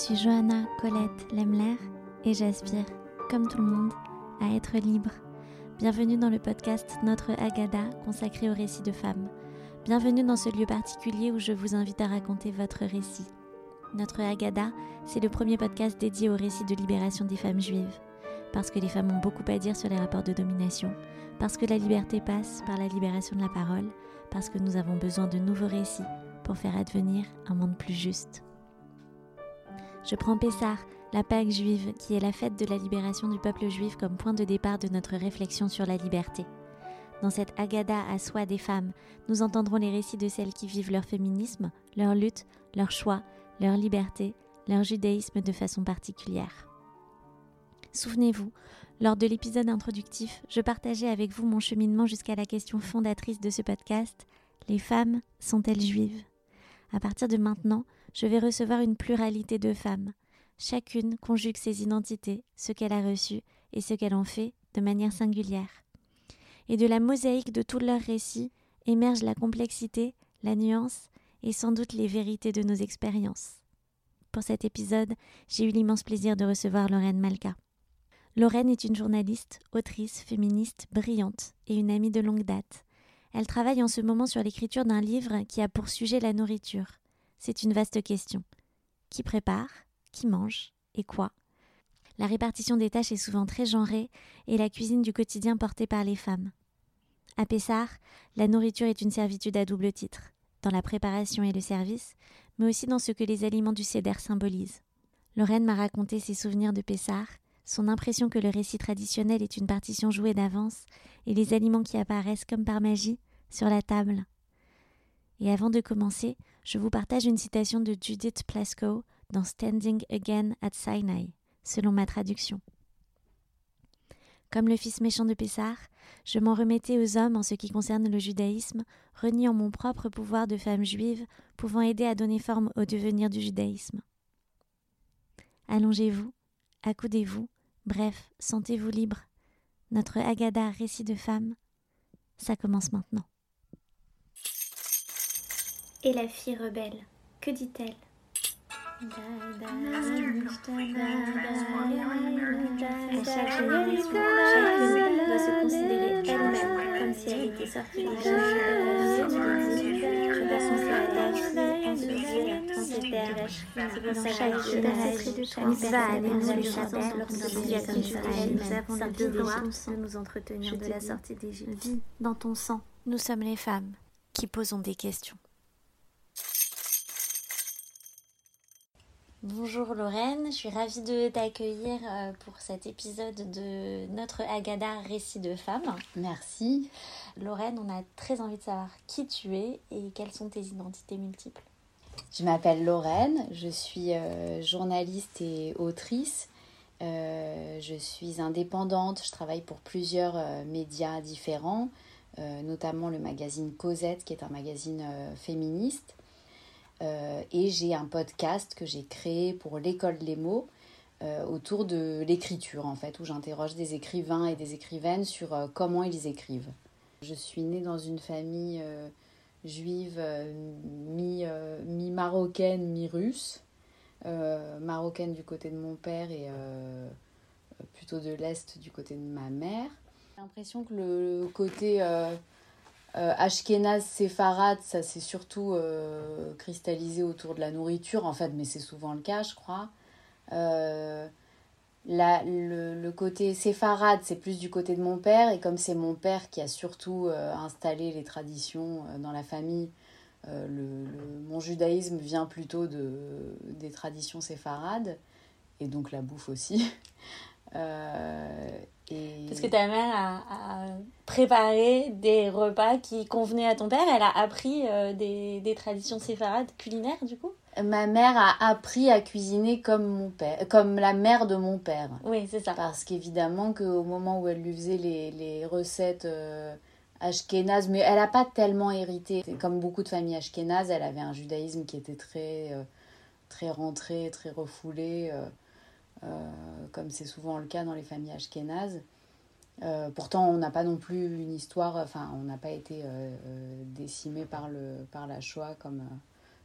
Suis Johanna Colette Lemler et j'aspire, comme tout le monde, à être libre. Bienvenue dans le podcast Notre Agada consacré au récit de femmes. Bienvenue dans ce lieu particulier où je vous invite à raconter votre récit. Notre Agada, c'est le premier podcast dédié au récit de libération des femmes juives. Parce que les femmes ont beaucoup à dire sur les rapports de domination, parce que la liberté passe par la libération de la parole, parce que nous avons besoin de nouveaux récits pour faire advenir un monde plus juste. Je prends Pessah, la Pâque juive, qui est la fête de la libération du peuple juif comme point de départ de notre réflexion sur la liberté. Dans cette agada à soi des femmes, nous entendrons les récits de celles qui vivent leur féminisme, leur lutte, leur choix, leur liberté, leur judaïsme de façon particulière. Souvenez-vous, lors de l'épisode introductif, je partageais avec vous mon cheminement jusqu'à la question fondatrice de ce podcast les femmes sont-elles juives? À partir de maintenant, je vais recevoir une pluralité de femmes. Chacune conjugue ses identités, ce qu'elle a reçu et ce qu'elle en fait de manière singulière. Et de la mosaïque de tous leurs récits émerge la complexité, la nuance et sans doute les vérités de nos expériences. Pour cet épisode, j'ai eu l'immense plaisir de recevoir Lorraine Malka. Lorraine est une journaliste, autrice, féministe, brillante et une amie de longue date. Elle travaille en ce moment sur l'écriture d'un livre qui a pour sujet la nourriture. C'est une vaste question. Qui prépare Qui mange Et quoi? La répartition des tâches est souvent très genrée et la cuisine du quotidien portée par les femmes. À Pessard, la nourriture est une servitude à double titre, dans la préparation et le service, mais aussi dans ce que les aliments du Céder symbolisent. Lorraine m'a raconté ses souvenirs de Pessard, son impression que le récit traditionnel est une partition jouée d'avance et les aliments qui apparaissent comme par magie sur la table. Et avant de commencer, je vous partage une citation de Judith Plaskow dans Standing Again at Sinai, selon ma traduction. Comme le fils méchant de Pessar, je m'en remettais aux hommes en ce qui concerne le judaïsme, reniant mon propre pouvoir de femme juive, pouvant aider à donner forme au devenir du judaïsme. Allongez-vous, accoudez-vous, bref, sentez-vous libre. Notre Agada récit de femme, ça commence maintenant. Et la fille rebelle, que dit-elle? À chaque génération, chacune doit se considérer elle-même comme si elle était sortie du Je dois penser à ta fille en ce jour, en cette ère. C'est pour ça que chaque mitzvah annonce le Shabbat lorsque Israël, nous avons le devoir de nous entretenir de la sortie d'Égypte. Dans ton sang, nous sommes les femmes qui posons des questions. Bonjour Lorraine, je suis ravie de t'accueillir euh, pour cet épisode de notre Agada Récit de femmes. Merci. Lorraine, on a très envie de savoir qui tu es et quelles sont tes identités multiples. Je m'appelle Lorraine, je suis euh, journaliste et autrice. Euh, je suis indépendante, je travaille pour plusieurs médias différents, notamment le magazine Cosette qui est un magazine féministe. Euh, et j'ai un podcast que j'ai créé pour l'école des mots euh, autour de l'écriture en fait, où j'interroge des écrivains et des écrivaines sur euh, comment ils écrivent. Je suis née dans une famille juive mi-marocaine, mi-russe. marocaine du côté de mon père et plutôt de l'Est du côté de ma mère. J'ai l'impression que le côté euh, Ashkenaz, séfarade, ça s'est surtout euh, cristallisé autour de la nourriture, en fait, mais c'est souvent le cas, je crois. Euh, le, côté séfarade, c'est plus du côté de mon père, et comme c'est mon père qui a surtout euh, installé les traditions dans la famille, le, mon judaïsme vient plutôt de, des traditions séfarades, et donc la bouffe aussi. Parce que ta mère a, préparé des repas qui convenaient à ton père. Elle a appris euh, des, des, traditions séfarades culinaires, du coup? Ma mère a appris à cuisiner comme mon père, comme la mère de mon père. Oui, c'est ça. Parce qu'évidemment qu'au moment où elle lui faisait les, les recettes euh, ashkénazes, mais elle n'a pas tellement hérité. Comme beaucoup de familles ashkénazes, elle avait un judaïsme qui était très, euh, très rentré, très refoulé. Euh, comme c'est souvent le cas dans les familles ashkénazes. Euh, pourtant, on n'a pas non plus une histoire, enfin, on n'a pas été euh, décimé par, par la Shoah comme,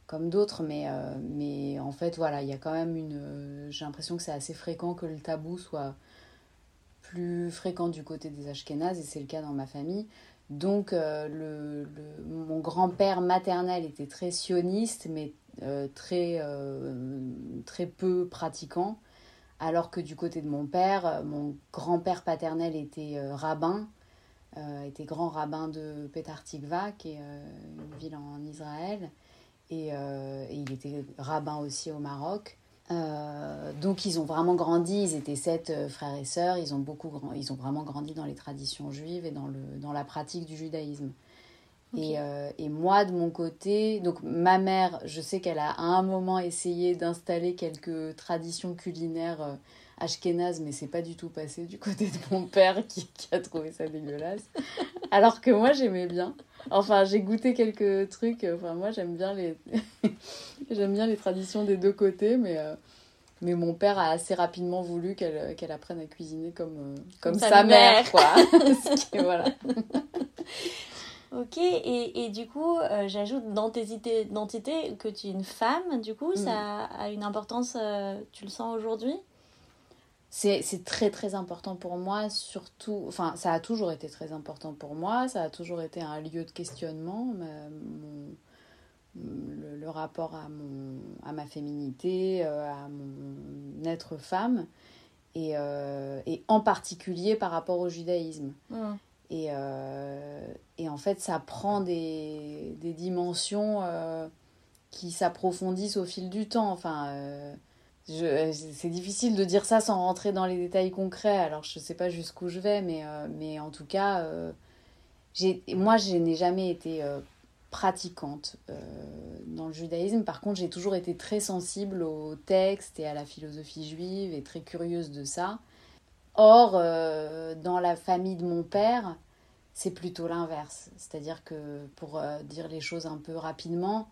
comme d'autres, mais, mais en fait, voilà, il y a quand même une. J'ai l'impression que c'est assez fréquent que le tabou soit plus fréquent du côté des Ashkénazes, et c'est le cas dans ma famille. Donc, le, mon grand-père maternel était très sioniste, mais très, très peu pratiquant. Alors que du côté de mon père, euh, mon grand-père paternel était euh, rabbin, euh, était grand rabbin de Petar Tikva, qui est une ville en Israël, et, il était rabbin aussi au Maroc. donc ils ont vraiment grandi, ils étaient sept frères et sœurs, ils ont, beaucoup ils ont vraiment grandi dans les traditions juives et dans, le, dans la pratique du judaïsme. Et, euh, et, moi, de mon côté, donc ma mère, je sais qu'elle a à un moment essayé d'installer quelques traditions culinaires euh, ashkénazes, mais c'est pas du tout passé du côté de mon père qui, qui a trouvé ça dégueulasse. Alors que moi, j'aimais bien. Enfin, j'ai goûté quelques trucs. Enfin, moi, j'aime bien les, j'aime bien les traditions des deux côtés, mais. Euh, mais mon père a assez rapidement voulu qu'elle qu'elle apprenne à cuisiner comme, comme, sa, mère, mère quoi. voilà. Ok, et, et du coup, euh, j'ajoute dans tes identités que tu es une femme, du coup, ça mm. a une importance, euh, tu le sens aujourd'hui? C'est très très important pour moi, surtout, enfin ça a toujours été très important pour moi, ça a toujours été un lieu de questionnement, le, le, rapport à, mon, à ma féminité, euh, à mon être femme, et, et en particulier par rapport au judaïsme. Mm. Et, euh, et en fait, ça prend des, des dimensions euh, qui s'approfondissent au fil du temps. Enfin, euh, c'est difficile de dire ça sans rentrer dans les détails concrets. Alors, je ne sais pas jusqu'où je vais, mais, mais en tout cas, moi, je n'ai jamais été pratiquante dans le judaïsme. Par contre, j'ai toujours été très sensible au texte et à la philosophie juive et très curieuse de ça. Or, euh, dans la famille de mon père, c'est plutôt l'inverse. C'est-à-dire que, pour euh, dire les choses un peu rapidement,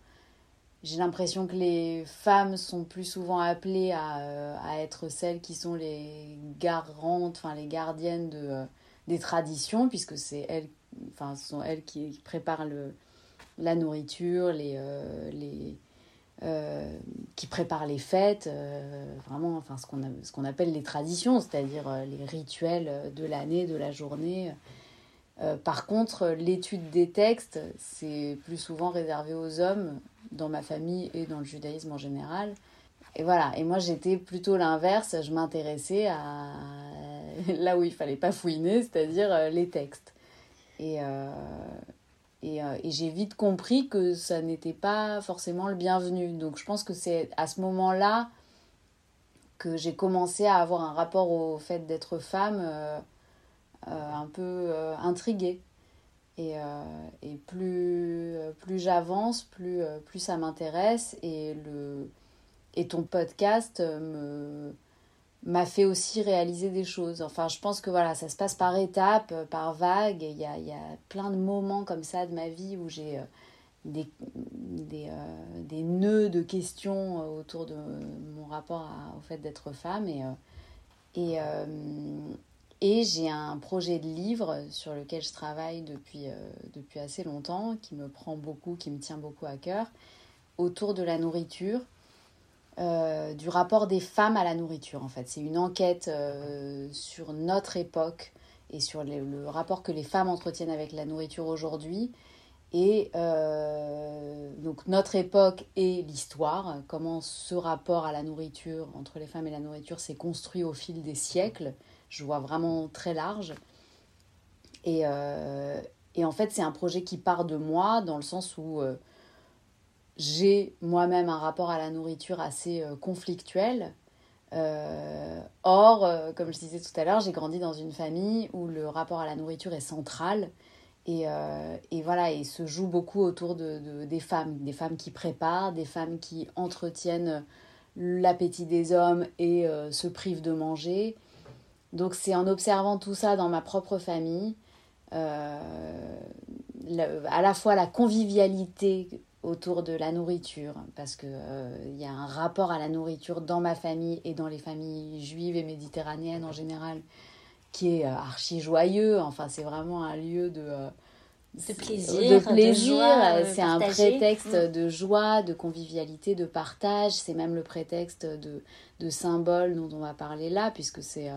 j'ai l'impression que les femmes sont plus souvent appelées à, euh, à, être celles qui sont les garantes, enfin les gardiennes de, des traditions, puisque c'est elles, ce sont elles qui préparent la nourriture, les, les, euh, qui prépare les fêtes, euh, vraiment enfin, ce qu'on appelle les traditions, c'est-à-dire euh, les rituels de l'année, de la journée. par contre, l'étude des textes, c'est plus souvent réservé aux hommes dans ma famille et dans le judaïsme en général. Et voilà, et moi j'étais plutôt l'inverse, je m'intéressais à là où il fallait pas fouiner, c'est-à-dire les textes. Euh, et, j'ai vite compris que ça n'était pas forcément le bienvenu. Donc je pense que c'est à ce moment-là que j'ai commencé à avoir un rapport au fait d'être femme euh, euh, un peu intriguée. Et, et plus, plus j'avance, plus, plus ça m'intéresse. Et, et ton podcast me m'a fait aussi réaliser des choses. Enfin, je pense que voilà, ça se passe par étapes, euh, par vagues. Il y a, y a plein de moments comme ça de ma vie où j'ai euh, des, des, euh, des, nœuds de questions autour de mon rapport au fait d'être femme. Et, et, et j'ai un projet de livre sur lequel je travaille depuis, depuis assez longtemps, qui me prend beaucoup, qui me tient beaucoup à cœur, autour de la nourriture euh, du rapport des femmes à la nourriture en fait. C'est une enquête euh, sur notre époque et sur le rapport que les femmes entretiennent avec la nourriture aujourd'hui. Et euh, donc notre époque et l'histoire, comment ce rapport à la nourriture entre les femmes et la nourriture s'est construit au fil des siècles. Je vois vraiment très large. Et, et en fait c'est un projet qui part de moi dans le sens où j'ai moi-même un rapport à la nourriture assez euh, conflictuel. Euh, or, euh, comme je disais tout à l'heure, j'ai grandi dans une famille où le rapport à la nourriture est central. Et, et voilà, il se joue beaucoup autour de, des femmes, des femmes qui préparent, des femmes qui entretiennent l'appétit des hommes et se privent de manger. Donc c'est en observant tout ça dans ma propre famille, à la fois la convivialité autour de la nourriture, parce qu'il euh, il y a un rapport à la nourriture dans ma famille et dans les familles juives et méditerranéennes en général qui est euh, archi joyeux. Enfin, c'est vraiment un lieu de, euh, de plaisir, de plaisir. c'est un prétexte mm. de joie, de convivialité, de partage. C'est même le prétexte de, de symbole dont on va parler là, puisque c'est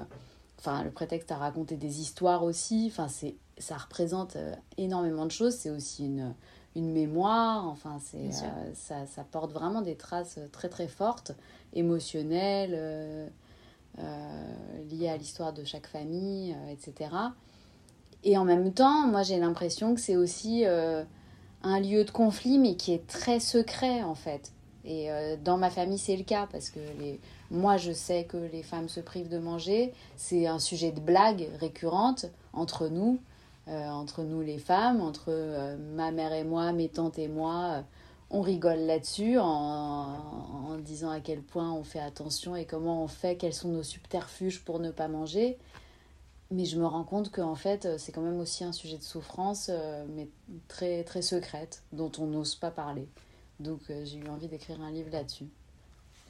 enfin le prétexte à raconter des histoires aussi. Enfin, c'est ça représente énormément de choses. C'est aussi une une mémoire. Enfin, c'est ça, ça, porte vraiment des traces très très fortes, émotionnelles. Euh, liées à l'histoire de chaque famille, euh, etc. Et en même temps, moi j'ai l'impression que c'est aussi euh, un lieu de conflit, mais qui est très secret en fait. Et dans ma famille, c'est le cas parce que les... moi, je sais que les femmes se privent de manger. C'est un sujet de blague récurrente entre nous, entre nous les femmes, entre ma mère et moi, mes tantes et moi on rigole là-dessus en, disant à quel point on fait attention et comment on fait, quels sont nos subterfuges pour ne pas manger. Mais je me rends compte qu'en fait, c'est quand même aussi un sujet de souffrance, euh, mais très, très secrète, dont on n'ose pas parler. Donc euh, j'ai eu envie d'écrire un livre là-dessus.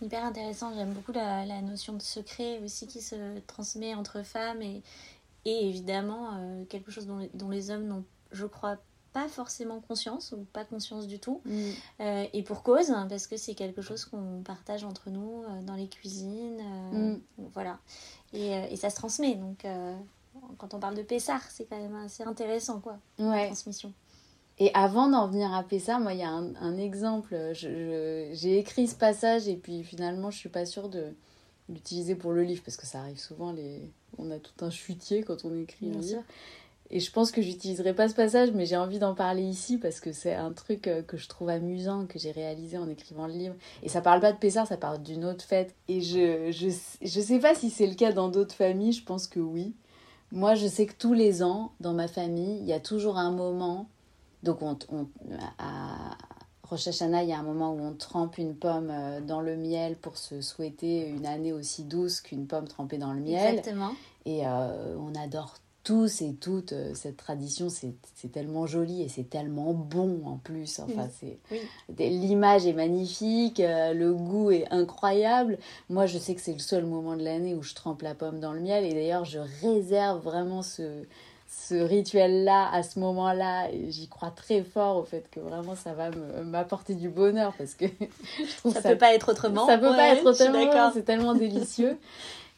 Hyper intéressant, j'aime beaucoup la, notion de secret aussi qui se transmet entre femmes et, et évidemment euh, quelque chose dont, dont les hommes n'ont, je crois, pas forcément conscience ou pas conscience du tout. Mm. Euh, et pour cause, hein, parce que c'est quelque chose qu'on partage entre nous euh, dans les cuisines. Mm. Voilà. Et, et, ça se transmet. Donc, quand on parle de Pessar, c'est quand même assez intéressant, quoi. Ouais. La transmission. Et avant d'en venir à Pessar, moi, il y a un, un exemple. J'ai écrit ce passage et puis finalement, je suis pas sûre de l'utiliser pour le livre parce que ça arrive souvent. Les... On a tout un chutier quand on écrit un livre. Et je pense que j'utiliserai pas ce passage, mais j'ai envie d'en parler ici parce que c'est un truc euh, que je trouve amusant, que j'ai réalisé en écrivant le livre. Et ça parle pas de Pessard, ça parle d'une autre fête. Et je, je, je sais pas si c'est le cas dans d'autres familles, je pense que oui. Moi, je sais que tous les ans, dans ma famille, il y a toujours un moment. Donc, on, on, à Rosh Hashanah, il y a un moment où on trempe une pomme euh, dans le miel pour se souhaiter une année aussi douce qu'une pomme trempée dans le miel. Exactement. Et euh, on adore tous et toutes euh, cette tradition, c'est tellement joli et c'est tellement bon en plus. Enfin, c'est l'image est magnifique, le goût est incroyable. Moi, je sais que c'est le seul moment de l'année où je trempe la pomme dans le miel et d'ailleurs, je réserve vraiment ce, ce rituel-là à ce moment-là. J'y crois très fort au fait que vraiment ça va m'apporter du bonheur parce que je trouve ça, ça peut pas être autrement. Ça peut pas être autrement. C'est tellement délicieux.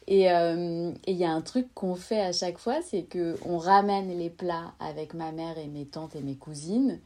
Euh, et il y a un truc qu'on fait à chaque fois, c'est que on ramène les plats avec ma mère et mes tantes et mes cousines.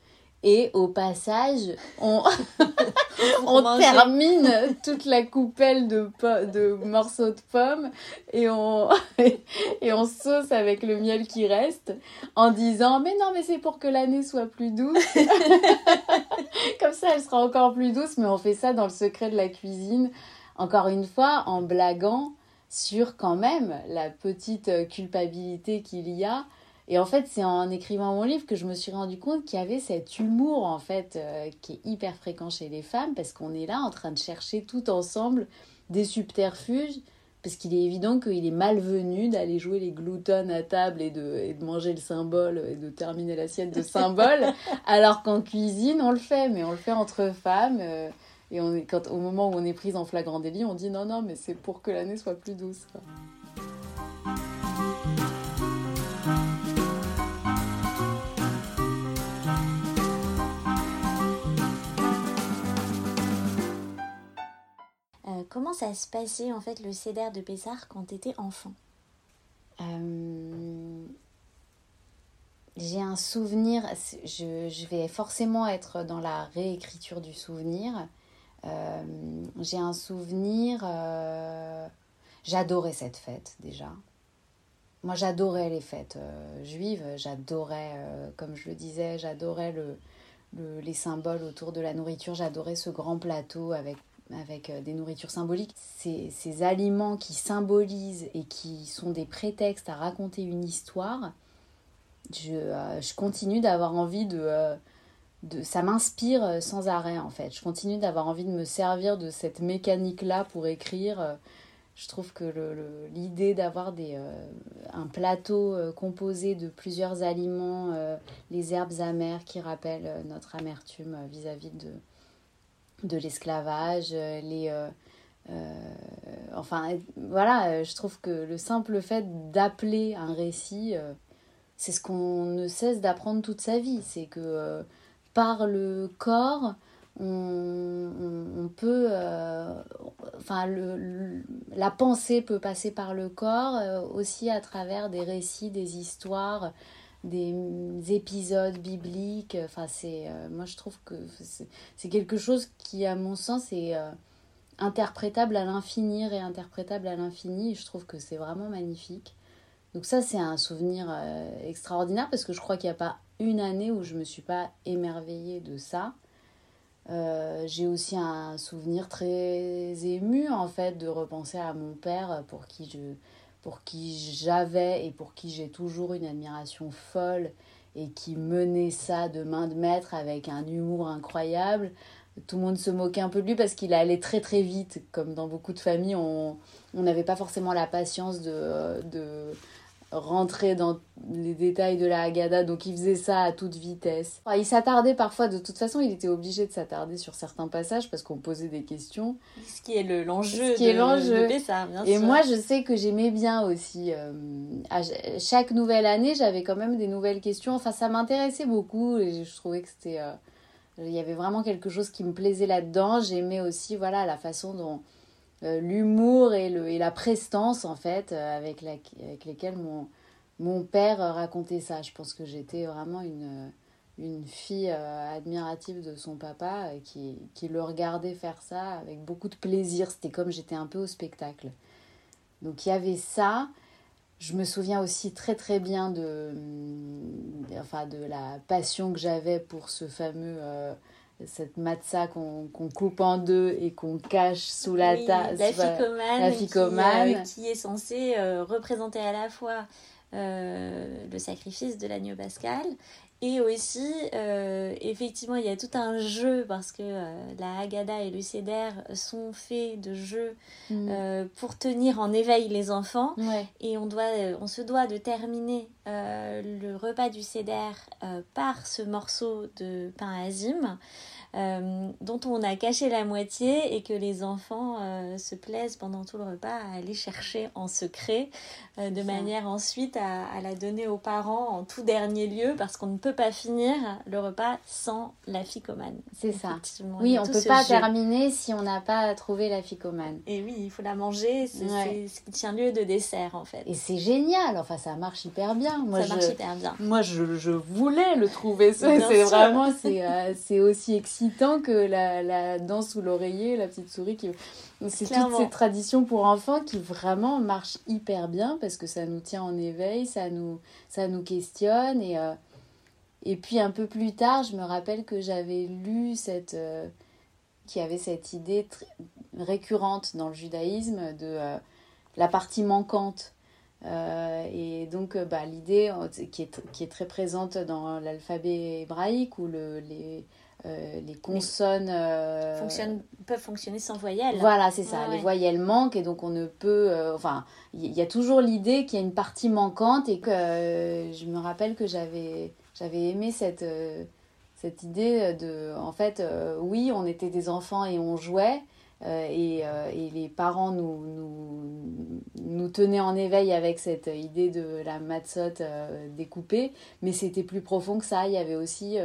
Et au passage, on, on termine toute la coupelle de, de morceaux de pommes et on, et on sauce avec le miel qui reste en disant Mais non, mais c'est pour que l'année soit plus douce. Comme ça, elle sera encore plus douce. Mais on fait ça dans le secret de la cuisine. Encore une fois, en blaguant sur quand même la petite culpabilité qu'il y a. Et en fait, c'est en écrivant mon livre que je me suis rendu compte qu'il y avait cet humour, en fait, euh, qui est hyper fréquent chez les femmes, parce qu'on est là en train de chercher tout ensemble des subterfuges, parce qu'il est évident qu'il est malvenu d'aller jouer les gloutons à table et de, et de manger le symbole et de terminer l'assiette de symbole, alors qu'en cuisine, on le fait, mais on le fait entre femmes. Euh, et on est, quand, au moment où on est prise en flagrant délit, on dit non, non, mais c'est pour que l'année soit plus douce. Comment ça se passait en fait le CEDER de Pessard quand tu étais enfant? Euh, J'ai un souvenir, je, vais forcément être dans la réécriture du souvenir. Euh, j'ai un souvenir. Euh, j'adorais cette fête déjà. Moi, j'adorais les fêtes juives. J'adorais, comme je le disais, j'adorais le, les symboles autour de la nourriture. J'adorais ce grand plateau avec avec des nourritures symboliques. Ces, aliments qui symbolisent et qui sont des prétextes à raconter une histoire, je, je continue d'avoir envie de, ça m'inspire euh, sans arrêt en fait. Je continue d'avoir envie de me servir de cette mécanique-là pour écrire. Euh, je trouve que l'idée d'avoir euh, un plateau composé de plusieurs aliments, les herbes amères qui rappellent notre amertume vis-à-vis de, de l'esclavage, les... enfin, voilà, je trouve que le simple fait d'appeler un récit c'est ce qu'on ne cesse d'apprendre toute sa vie. C'est que euh, par le corps, on, peut. Euh, enfin, la pensée peut passer par le corps euh, aussi à travers des récits, des histoires, des, épisodes bibliques. Enfin, c'est. moi, je trouve que c'est quelque chose qui, à mon sens, est interprétable à l'infini, réinterprétable à l'infini. Je trouve que c'est vraiment magnifique. Donc ça, c'est un souvenir euh, extraordinaire parce que je crois qu'il n'y a pas une année où je ne me suis pas émerveillée de ça. Euh, j'ai aussi un souvenir très ému en fait de repenser à mon père pour qui je pour qui j'avais et pour qui j'ai toujours une admiration folle et qui menait ça de main de maître avec un humour incroyable. Tout le monde se moquait un peu de lui parce qu'il allait très très vite, comme dans beaucoup de familles, on n'avait pas forcément la patience de, de rentrer dans les détails de la Haggadah, donc il faisait ça à toute vitesse. il s'attardait parfois, de toute façon, il était obligé de s'attarder sur certains passages parce qu'on posait des questions. Ce qui est l'enjeu qui est l'enjeu. Et moi, je sais que j'aimais bien aussi. Euh, à chaque nouvelle année, j'avais quand même des nouvelles questions. Enfin, ça m'intéressait beaucoup et je trouvais que c'était. Euh, il y avait vraiment quelque chose qui me plaisait là-dedans. J'aimais aussi, voilà, la façon dont euh, l'humour et, le, et la prestance, en fait, euh, avec, la, avec lesquels mon, mon père racontait ça. Je pense que j'étais vraiment une, une fille euh, admirative de son papa qui, qui le regardait faire ça avec beaucoup de plaisir. C'était comme j'étais un peu au spectacle. Donc il y avait ça. Je me souviens aussi très très bien de, enfin, de la passion que j'avais pour ce fameux cette matza qu'on coupe en deux et qu'on cache sous la table. La ficomane. Euh, qui, est censée euh, représenter à la fois euh, le sacrifice de l'agneau pascal et aussi, effectivement, il y a tout un jeu parce que la Haggadah et le Seder sont faits de jeux mm. pour tenir en éveil les enfants. Et on, doit, on se doit de terminer le repas du Seder par ce morceau de pain azim. Euh, dont on a caché la moitié et que les enfants euh, se plaisent pendant tout le repas à aller chercher en secret, euh, de manière ensuite à, la donner aux parents en tout dernier lieu, parce qu'on ne peut pas finir le repas sans la ficomane. C'est ça. Oui, on ne peut pas terminer si on n'a pas trouvé la ficomane. Et oui, il faut la manger, c'est ce qui tient lieu de dessert en fait. Et c'est génial, enfin ça marche hyper bien. Moi, ça marche hyper bien. Moi je, je voulais le trouver, c'est vraiment, c'est aussi excitant tant que la, la danse sous l'oreiller, la petite souris qui... C'est toutes ces traditions pour enfants qui vraiment marchent hyper bien parce que ça nous tient en éveil, ça nous, ça nous questionne. Et, euh, et puis un peu plus tard, je me rappelle que j'avais lu cette... Euh, qui avait cette idée récurrente dans le judaïsme de euh, la partie manquante. et donc, bah, l'idée qui est, qui est très présente dans l'alphabet hébraïque où le, les, euh, les consonnes euh, peuvent fonctionner sans voyelles. Voilà, c'est ça. les voyelles manquent et donc on ne peut. Euh, enfin, il y, a toujours l'idée qu'il y a une partie manquante et que je me rappelle que j'avais j'avais aimé cette cette idée de. En fait, oui, on était des enfants et on jouait. Et, et, les parents nous, nous, nous, tenaient en éveil avec cette idée de la matzotte découpée, mais c'était plus profond que ça. Il y avait aussi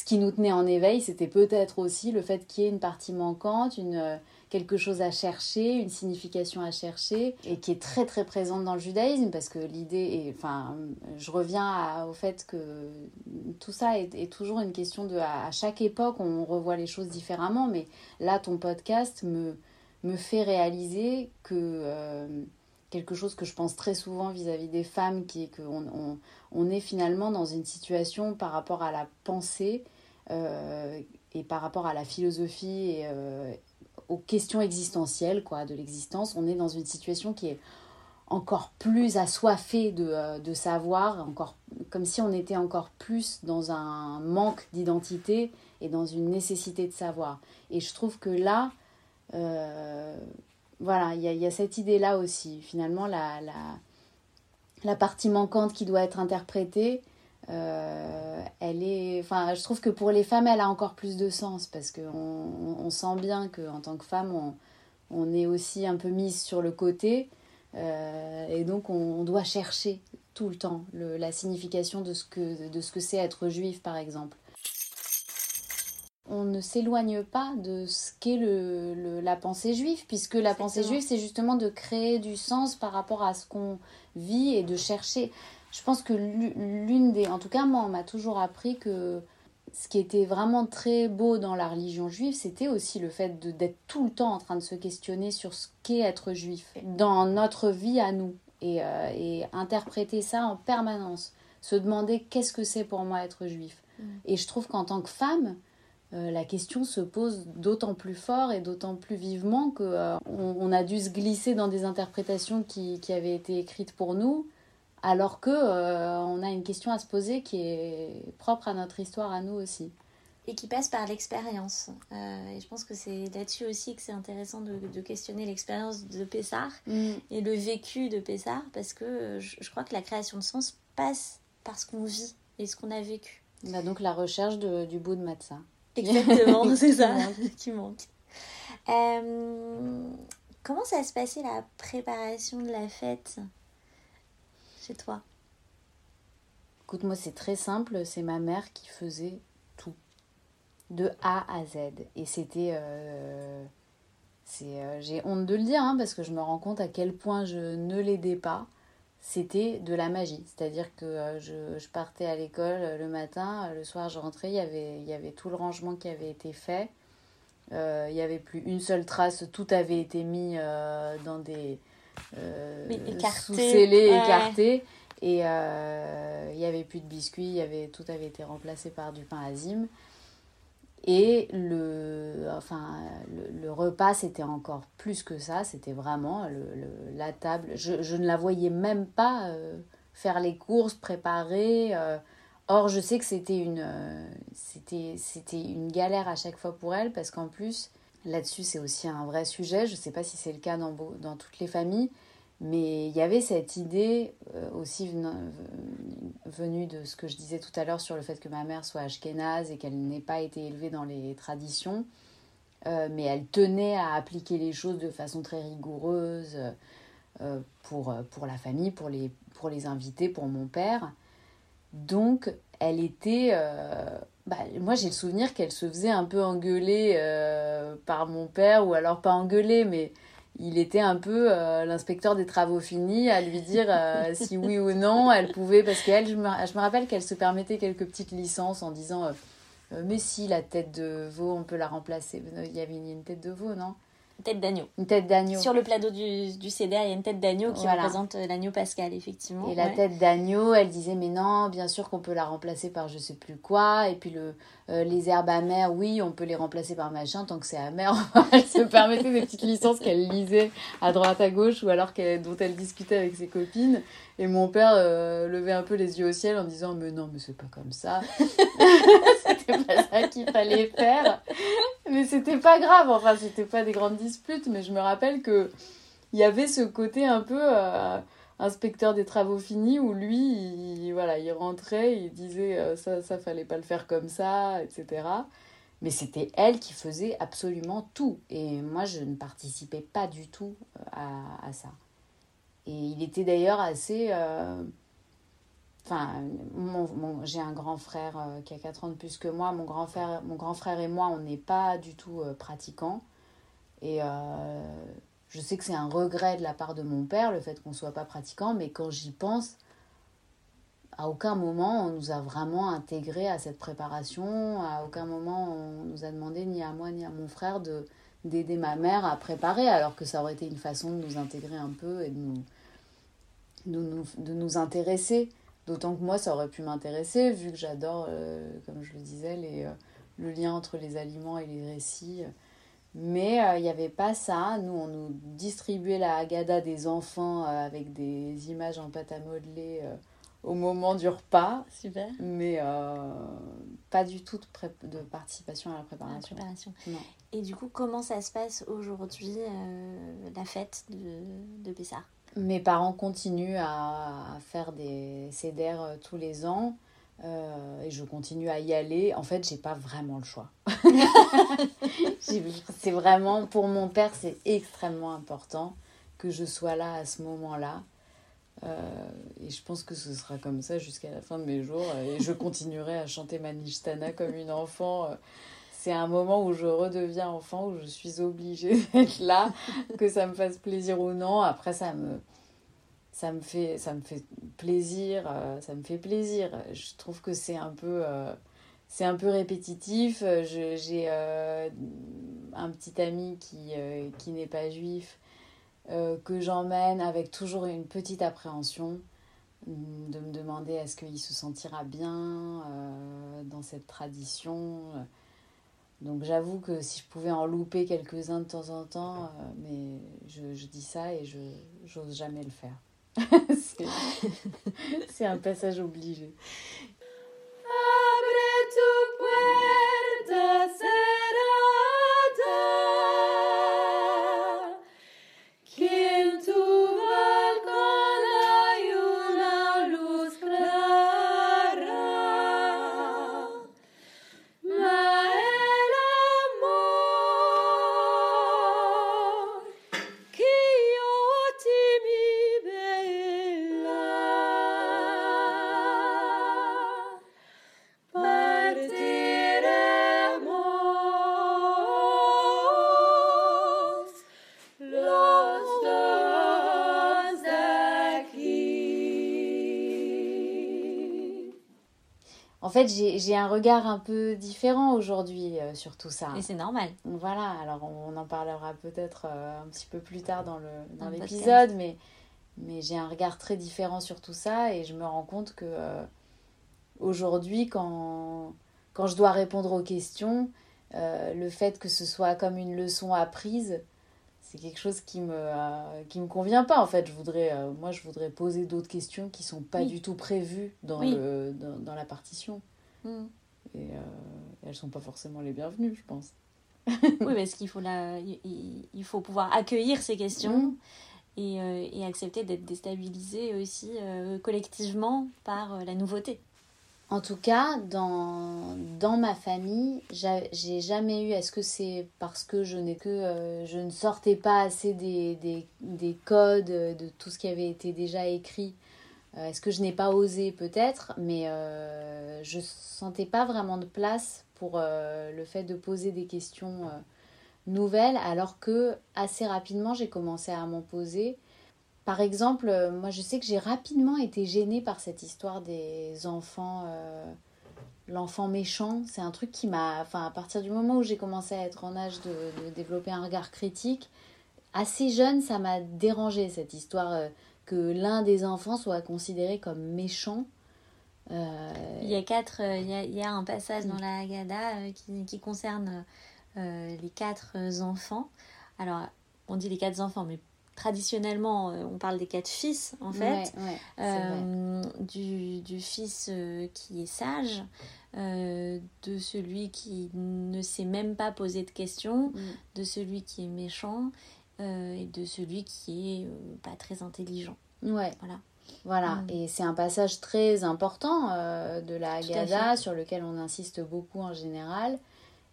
ce qui nous tenait en éveil, c'était peut-être aussi le fait qu'il y ait une partie manquante, une, euh, quelque chose à chercher, une signification à chercher, et qui est très très présente dans le judaïsme, parce que l'idée, est, enfin, je reviens au fait que tout ça est, toujours une question de, à, chaque époque, on revoit les choses différemment, mais là, ton podcast me, me fait réaliser que... Euh, quelque chose que je pense très souvent vis-à-vis des femmes, qui est qu'on on, on, est finalement dans une situation par rapport à la pensée euh, et par rapport à la philosophie et euh, aux questions existentielles quoi, de l'existence, on est dans une situation qui est encore plus assoiffée de, euh, de savoir, encore, comme si on était encore plus dans un manque d'identité et dans une nécessité de savoir. Et je trouve que là, voilà, il y a, cette idée-là aussi. Finalement, la, la, partie manquante qui doit être interprétée, euh, elle est. Enfin, je trouve que pour les femmes, elle a encore plus de sens parce qu'on on sent bien qu'en tant que femme, on, on, est aussi un peu mise sur le côté. Euh, et donc, on, doit chercher tout le temps la signification de ce que de ce que c'est être juif, par exemple. On ne s'éloigne pas de ce qu'est le, la pensée juive, puisque la pensée juive, c'est justement de créer du sens par rapport à ce qu'on vit et de chercher. Je pense que l'une des... En tout cas, moi, on m'a toujours appris que ce qui était vraiment très beau dans la religion juive, c'était aussi le fait d'être tout le temps en train de se questionner sur ce qu'est être juif dans notre vie à nous et, euh, et interpréter ça en permanence. Se demander qu'est-ce que c'est pour moi être juif. Mm. Et je trouve qu'en tant que femme, euh, la question se pose d'autant plus fort et d'autant plus vivement qu'on euh, on a dû se glisser dans des interprétations qui, qui avaient été écrites pour nous alors que euh, on a une question à se poser qui est propre à notre histoire à nous aussi et qui passe par l'expérience. Et je pense que c'est là-dessus aussi que c'est intéressant de, questionner l'expérience de Pessard mm. et le vécu de Pessard, parce que je, crois que la création de sens passe par ce qu'on vit et ce qu'on a vécu. a donc la recherche du bout de Matza. Exactement, c'est ça qui manque. Euh, comment ça se passait la préparation de la fête toi? Écoute, moi, c'est très simple. C'est ma mère qui faisait tout. De A à Z. Et c'était. Euh, c'est, euh, j'ai honte de le dire, hein, parce que je me rends compte à quel point je ne l'aidais pas. C'était de la magie. C'est-à-dire que euh, je, je, partais à l'école le matin, le soir, je rentrais, il y avait, il y avait tout le rangement qui avait été fait. il n'y avait plus une seule trace, tout avait été mis dans des euh, écarté. sous-scellé, écarté. Et euh, il n'y avait plus de biscuits, y avait, tout avait été remplacé par du pain azim. Et le, enfin, le, repas, c'était encore plus que ça. C'était vraiment le, la table. Je, je, ne la voyais même pas euh, faire les courses, préparer. or, je sais que c'était une, c'était, c'était une galère à chaque fois pour elle parce qu'en plus, Là-dessus, c'est aussi un vrai sujet. Je ne sais pas si c'est le cas dans, dans, toutes les familles, mais il y avait cette idée euh, aussi venue de ce que je disais tout à l'heure sur le fait que ma mère soit ashkénaze et qu'elle n'ait pas été élevée dans les traditions. Euh, mais elle tenait à appliquer les choses de façon très rigoureuse euh, pour, pour la famille, pour les, pour les invités, pour mon père. Donc, elle était bah, moi j'ai le souvenir qu'elle se faisait un peu engueuler euh, par mon père, ou alors pas engueuler, mais il était un peu euh, l'inspecteur des travaux finis à lui dire euh, si oui ou non elle pouvait, parce qu'elle, je me, je me rappelle qu'elle se permettait quelques petites licences en disant mais si la tête de veau on peut la remplacer. Il y avait une tête de veau, non? Tête d'agneau. Une tête d'agneau. Sur le plateau du, du CDR, il y a une tête d'agneau qui représente euh, l'agneau pascal, effectivement. Et la tête d'agneau, elle disait, mais non, bien sûr qu'on peut la remplacer par je sais plus quoi. Et puis le, euh, les herbes amères, oui, on peut les remplacer par machin tant que c'est amer. elle se permettait des petites licences qu'elle lisait à droite à gauche ou alors dont elle discutait avec ses copines. Et mon père euh, levait un peu les yeux au ciel en disant, mais non, mais c'est pas comme ça. c'était pas ça qu'il fallait faire. Mais c'était pas grave, enfin, c'était pas des grandes disputes, mais je me rappelle que il y avait ce côté un peu euh, inspecteur des travaux finis où lui, il, voilà, il rentrait, il disait euh, ça, ça fallait pas le faire comme ça, etc. Mais c'était elle qui faisait absolument tout. Et moi, je ne participais pas du tout euh, à, à ça. Et il était d'ailleurs assez Enfin, mon, j'ai un grand frère euh, qui a 4 ans de plus que moi. Mon grand frère, mon grand frère et moi, on n'est pas du tout euh, pratiquants. Et euh, je sais que c'est un regret de la part de mon père, le fait qu'on ne soit pas pratiquant, mais quand j'y pense, à aucun moment on nous a vraiment intégré à cette préparation. À aucun moment on nous a demandé, ni à moi ni à mon frère, de, d'aider ma mère à préparer, alors que ça aurait été une façon de nous intégrer un peu et de nous, de nous, intéresser. D'autant que moi, ça aurait pu m'intéresser, vu que j'adore, euh, comme je le disais, euh, le lien entre les aliments et les récits. Mais euh, il n'y avait pas ça. Nous, on nous distribuait la Haggadah des enfants avec des images en pâte à modeler au moment du repas. Super. Mais pas du tout de, de, participation à la préparation. préparation. Et du coup, comment ça se passe aujourd'hui, la fête de, de Pessard mes parents continuent à, faire des CDR euh, tous les ans. Euh, et je continue à y aller. En fait, j'ai pas vraiment le choix. c'est vraiment, pour mon père, c'est extrêmement important que je sois là à ce moment-là. et je pense que ce sera comme ça jusqu'à la fin de mes jours. Et je continuerai à chanter Manishtana comme une enfant. C'est un moment où je redeviens enfant, où je suis obligée d'être là, que ça me fasse plaisir ou non. Après, ça me, ça me, fait, ça me fait plaisir. ça me fait plaisir. Je trouve que c'est un peu c'est un peu répétitif. Euh, j'ai euh, un petit ami qui, euh, qui n'est pas juif, que j'emmène avec toujours une petite appréhension de me demander est-ce qu'il se sentira bien dans cette tradition. Donc j'avoue que si je pouvais en louper quelques-uns de temps en temps, mais je, je, dis ça et je j'ose jamais le faire. C'est un passage obligé. En fait, j'ai un regard un peu différent aujourd'hui euh, sur tout ça. Et c'est normal. Voilà, alors on, en parlera peut-être euh, un petit peu plus tard dans l'épisode, mais, mais j'ai un regard très différent sur tout ça et je me rends compte que euh, aujourd'hui, quand, quand je dois répondre aux questions, le fait que ce soit comme une leçon apprise, c'est quelque chose qui me qui me convient pas en fait. Je voudrais moi je voudrais poser d'autres questions qui sont pas du tout prévues dans le dans, la partition. Mm. et euh, elles sont pas forcément les bienvenues je pense. Oui parce qu'il faut la il, faut pouvoir accueillir ces questions mm. et, euh, et, accepter d'être déstabilisé aussi euh, collectivement par la nouveauté en tout cas, dans, ma famille, j'ai jamais eu. Est-ce que c'est parce que je. Euh, ne sortais pas assez des, des, des, codes, de tout ce qui avait été déjà écrit euh, Est-ce que je n'ai pas osé Peut-être, mais euh, je sentais pas vraiment de place pour euh, le fait de poser des questions nouvelles, alors que assez rapidement, j'ai commencé à m'en poser par exemple, euh, moi je sais que j'ai rapidement été gênée par cette histoire des enfants, euh, l'enfant méchant. C'est un truc qui m'a. Enfin, à partir du moment où j'ai commencé à être en âge de, développer un regard critique, assez jeune, ça m'a dérangé cette histoire euh, que l'un des enfants soit considéré comme méchant. Il y a quatre, il y a, un passage dans la Haggadah qui, qui, concerne les quatre enfants. Alors, on dit les quatre enfants, mais traditionnellement, euh, on parle des quatre fils, en fait. Euh, du, du, fils euh, qui est sage, de celui qui ne sait même pas poser de questions, mm. de celui qui est méchant et de celui qui est pas très intelligent. Ouais. Voilà. Voilà, mm. et c'est un passage très important de la Haggadah sur lequel on insiste beaucoup en général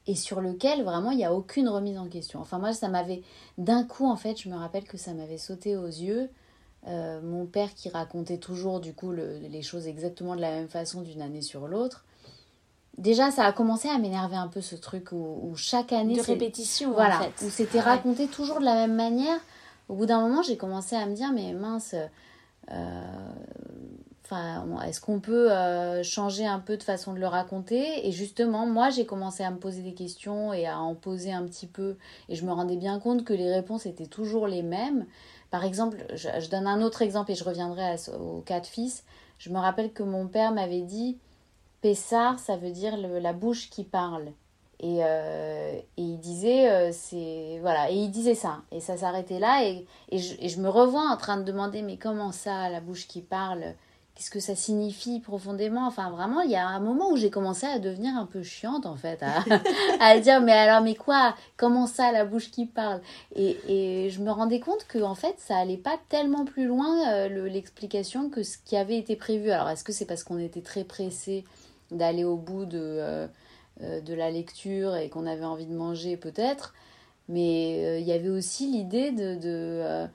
et sur lequel vraiment il n'y a aucune remise en question. Enfin moi ça m'avait d'un coup en fait je me rappelle que ça m'avait sauté aux yeux. Euh, mon père qui racontait toujours du coup les choses exactement de la même façon d'une année sur l'autre. Déjà ça a commencé à m'énerver un peu ce truc où, chaque année... De répétition voilà, en fait. Où c'était raconté toujours de la même manière. Au bout d'un moment j'ai commencé à me dire mais mince... Euh, Enfin, est-ce qu'on peut euh, changer un peu de façon de le raconter? Et justement, moi, j'ai commencé à me poser des questions et à en poser un petit peu. Et je me rendais bien compte que les réponses étaient toujours les mêmes. Par exemple, je, donne un autre exemple et je reviendrai aux quatre fils. Je me rappelle que mon père m'avait dit Pessar, ça veut dire la bouche qui parle. Et, euh, et il disait, euh, c'est voilà, et il disait ça. Et ça s'arrêtait là. Et je me revois en train de demander Mais comment ça, la bouche qui parle? Qu'est-ce que ça signifie profondément? Enfin, vraiment, il y a un moment où j'ai commencé à devenir un peu chiante, en fait, à, à dire, mais alors, mais quoi? Comment ça, la bouche qui parle? Et, et, je me rendais compte que, en fait, ça allait pas tellement plus loin, euh, l'explication, que ce qui avait été prévu. Alors, est-ce que c'est parce qu'on était très pressé d'aller au bout de, euh, euh, de la lecture et qu'on avait envie de manger, peut-être? Mais il y avait aussi l'idée de... de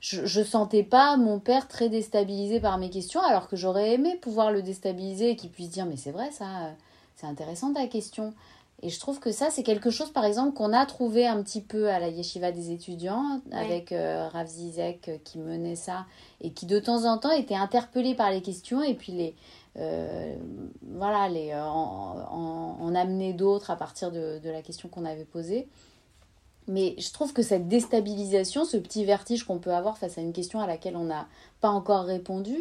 je, je sentais pas mon père très déstabilisé par mes questions, alors que j'aurais aimé pouvoir le déstabiliser et qu'il puisse dire mais c'est vrai ça, euh, c'est intéressant ta question. Et je trouve que ça, c'est quelque chose, par exemple, qu'on a trouvé un petit peu à la yeshiva des étudiants, avec euh, Rav Zizek euh, qui menait ça, et qui de temps en temps était interpellé par les questions, et puis les, euh, voilà, les, en, en, en amener d'autres à partir de, de la question qu'on avait posée. Mais je trouve que cette déstabilisation, ce petit vertige qu'on peut avoir face à une question à laquelle on n'a pas encore répondu,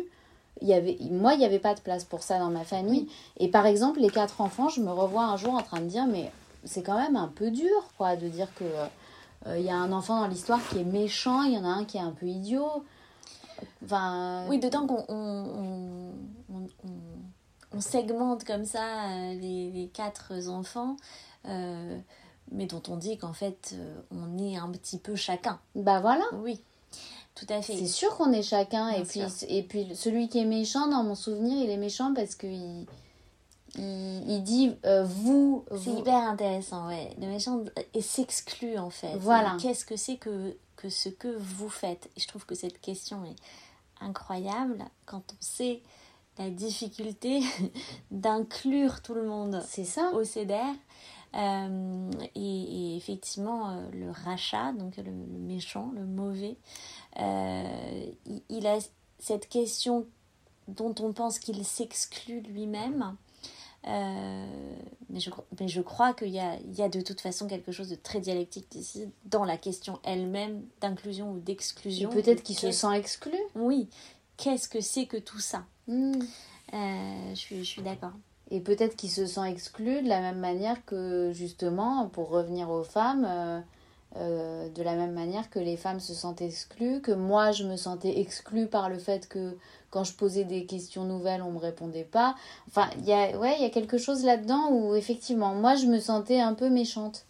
il y avait, moi, il n'y avait pas de place pour ça dans ma famille. Et par exemple, les quatre enfants, je me revois un jour en train de dire, mais c'est quand même un peu dur, quoi, de dire que euh, il y a un enfant dans l'histoire qui est méchant, il y en a un qui est un peu idiot. Enfin, Oui, d'autant qu'on on, on, on- segmente comme ça euh, les, les quatre enfants, euh, mais dont on dit qu'en fait, euh, on est un petit peu chacun. bah voilà. Oui, tout à fait. C'est sûr qu'on est chacun. Bien Et puis, et puis, celui qui est méchant, dans mon souvenir, il est méchant parce que il, il, dit euh, vous. C'est vous- hyper intéressant, ouais. Le méchant et s'exclut en fait. Voilà. Qu'est-ce que c'est que, que ce que vous faites? Et je trouve que cette question est incroyable quand on sait la difficulté d'inclure tout le monde C'est ça. au CEDER. Euh, et, et effectivement, euh, le rachat, donc le, le méchant, le mauvais, euh, il, il a cette question dont on pense qu'il s'exclut lui-même. Euh, mais, je, mais je crois qu'il y a, il y a de toute façon quelque chose de très dialectique ici dans la question elle-même d'inclusion ou d'exclusion. peut-être qu'il se sent exclu? Oui, qu'est-ce que c'est que tout ça? Hmm. Euh, je, suis, je suis d'accord. Et peut-être qu'il se sent exclu de la même manière que, justement, pour revenir aux femmes, euh, euh, de la même manière que les femmes se sentent exclues, que moi je me sentais exclue par le fait que quand je posais des questions nouvelles, on me répondait pas. Enfin, il y a, ouais, il y a quelque chose là-dedans où, effectivement, moi je me sentais un peu méchante.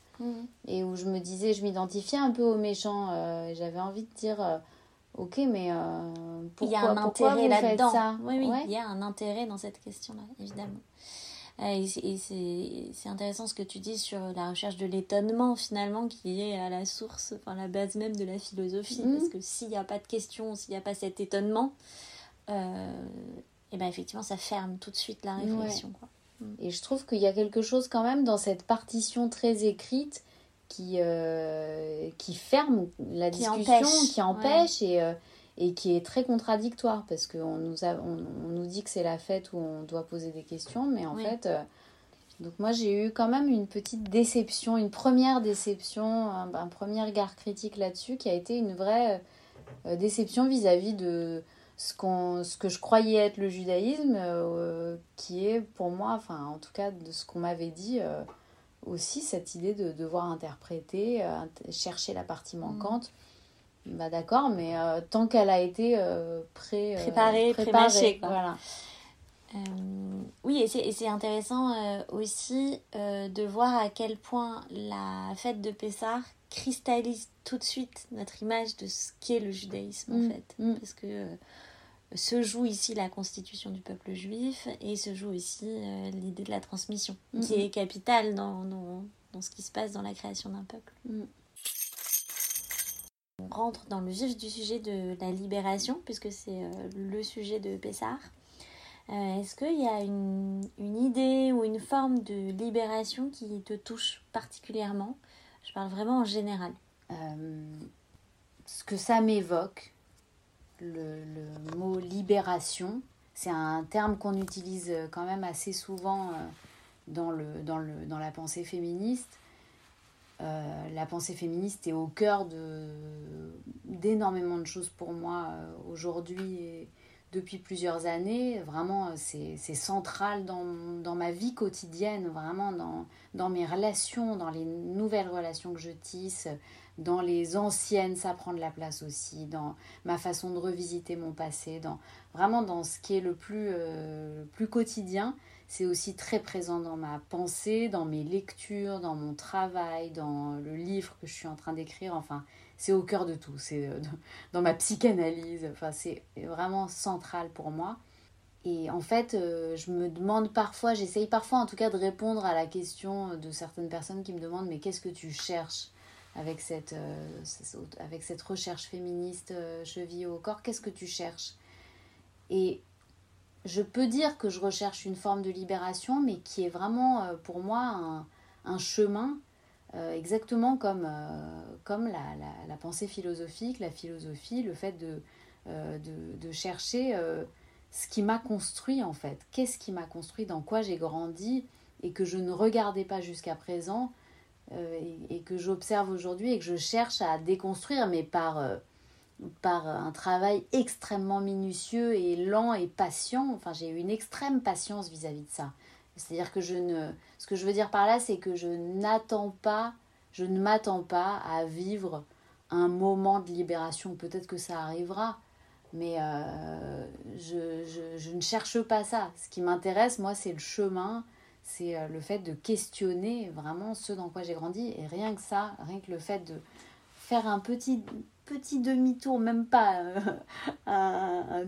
Et où je me disais, je m'identifiais un peu aux méchants. euh, J'avais envie de dire, ok, mais euh, il y a pourquoi, un pourquoi intérêt là-dedans. Oui, oui, Ouais. il y a un intérêt dans cette question-là, évidemment. Euh, et c'est- et intéressant ce que tu dis sur la recherche de l'étonnement, finalement, qui est à la source, enfin la base même de la philosophie. Mhm. Parce que s'il n'y a pas de question, s'il n'y a pas cet étonnement, euh, et ben effectivement, ça ferme tout de suite la réflexion. Quoi. Et je trouve qu'il y a quelque chose quand même dans cette partition très écrite qui, euh, qui ferme la Qui discussion, empêche, qui empêche et, euh, et qui est très contradictoire parce qu'on nous, a, on, on nous dit que c'est la fête où on doit poser des questions, mais en Oui. fait... euh, donc moi j'ai eu quand même une petite déception, une première déception, un, un premier regard critique là-dessus qui a été une vraie déception vis-à-vis de ce, qu'on, ce que je croyais être le judaïsme, qui est pour moi, enfin en tout cas de ce qu'on m'avait dit, aussi cette idée de devoir interpréter, euh, chercher la partie manquante. Bah d'accord, mais euh, tant qu'elle a été euh, pré, Préparée, préparée, quoi. Voilà. Oui, et c'est, intéressant aussi de voir à quel point la fête de Pessah cristallise tout de suite notre image de ce qu'est le judaïsme en Mm, fait. mm. Parce que se joue ici la constitution du peuple juif et se joue ici euh, l'idée de la transmission, qui est capitale dans, dans, dans ce qui se passe dans la création d'un peuple. Mm. On rentre dans le vif du sujet de la libération, puisque c'est euh, le sujet de Pessah. Euh, Est-ce qu'il y a une, une idée ou une forme de libération qui te touche particulièrement? Je parle vraiment en général. Ce que ça m'évoque, le, le mot libération, c'est un terme qu'on utilise quand même assez souvent euh, dans, le, dans, le, dans la pensée féministe. Euh, la pensée féministe est au cœur d'énormément de choses pour moi euh, aujourd'hui et depuis plusieurs années. Vraiment, euh, c'est, c'est central dans, dans ma vie quotidienne, vraiment dans, dans mes relations, dans les nouvelles relations que je tisse, dans les anciennes, ça prend de la place aussi, dans ma façon de revisiter mon passé, dans vraiment dans ce qui est le plus, euh, plus quotidien. C'est aussi très présent dans ma pensée, dans mes lectures, dans mon travail, dans le livre que je suis en train d'écrire. Enfin, c'est au cœur de tout. C'est euh, dans ma psychanalyse. Enfin, c'est vraiment central pour moi. Et en fait, euh, je me demande parfois, j'essaye parfois en tout cas de répondre à la question de certaines personnes qui me demandent mais qu'est-ce que tu cherches? Avec cette, avec cette recherche féministe cheville au corps, qu'est-ce que tu cherches? Et je peux dire que je recherche une forme de libération, mais qui est vraiment pour moi un, un chemin euh, exactement comme, euh, comme la, la, pensée philosophique, la philosophie, le fait de, euh, de, de, chercher ce qui m'a construit en fait. Qu'est-ce qui m'a construit, dans quoi j'ai grandi? Et que je ne regardais pas jusqu'à présent et, et, que j'observe aujourd'hui et que je cherche à déconstruire, mais par, par un travail extrêmement minutieux et lent et patient. Enfin, j'ai eu une extrême patience vis-à-vis -vis de ça. C'est-à-dire que je ne. Ce que je veux dire par là, c'est que je n'attends pas, je ne m'attends pas à vivre un moment de libération. Peut-être que ça arrivera, mais euh, je, je, ne cherche pas ça. Ce qui m'intéresse, moi, c'est le chemin, c'est euh, le fait de questionner vraiment ce dans quoi j'ai grandi. Et rien que ça, rien que le fait de faire un petit, petit demi-tour, même pas euh, un,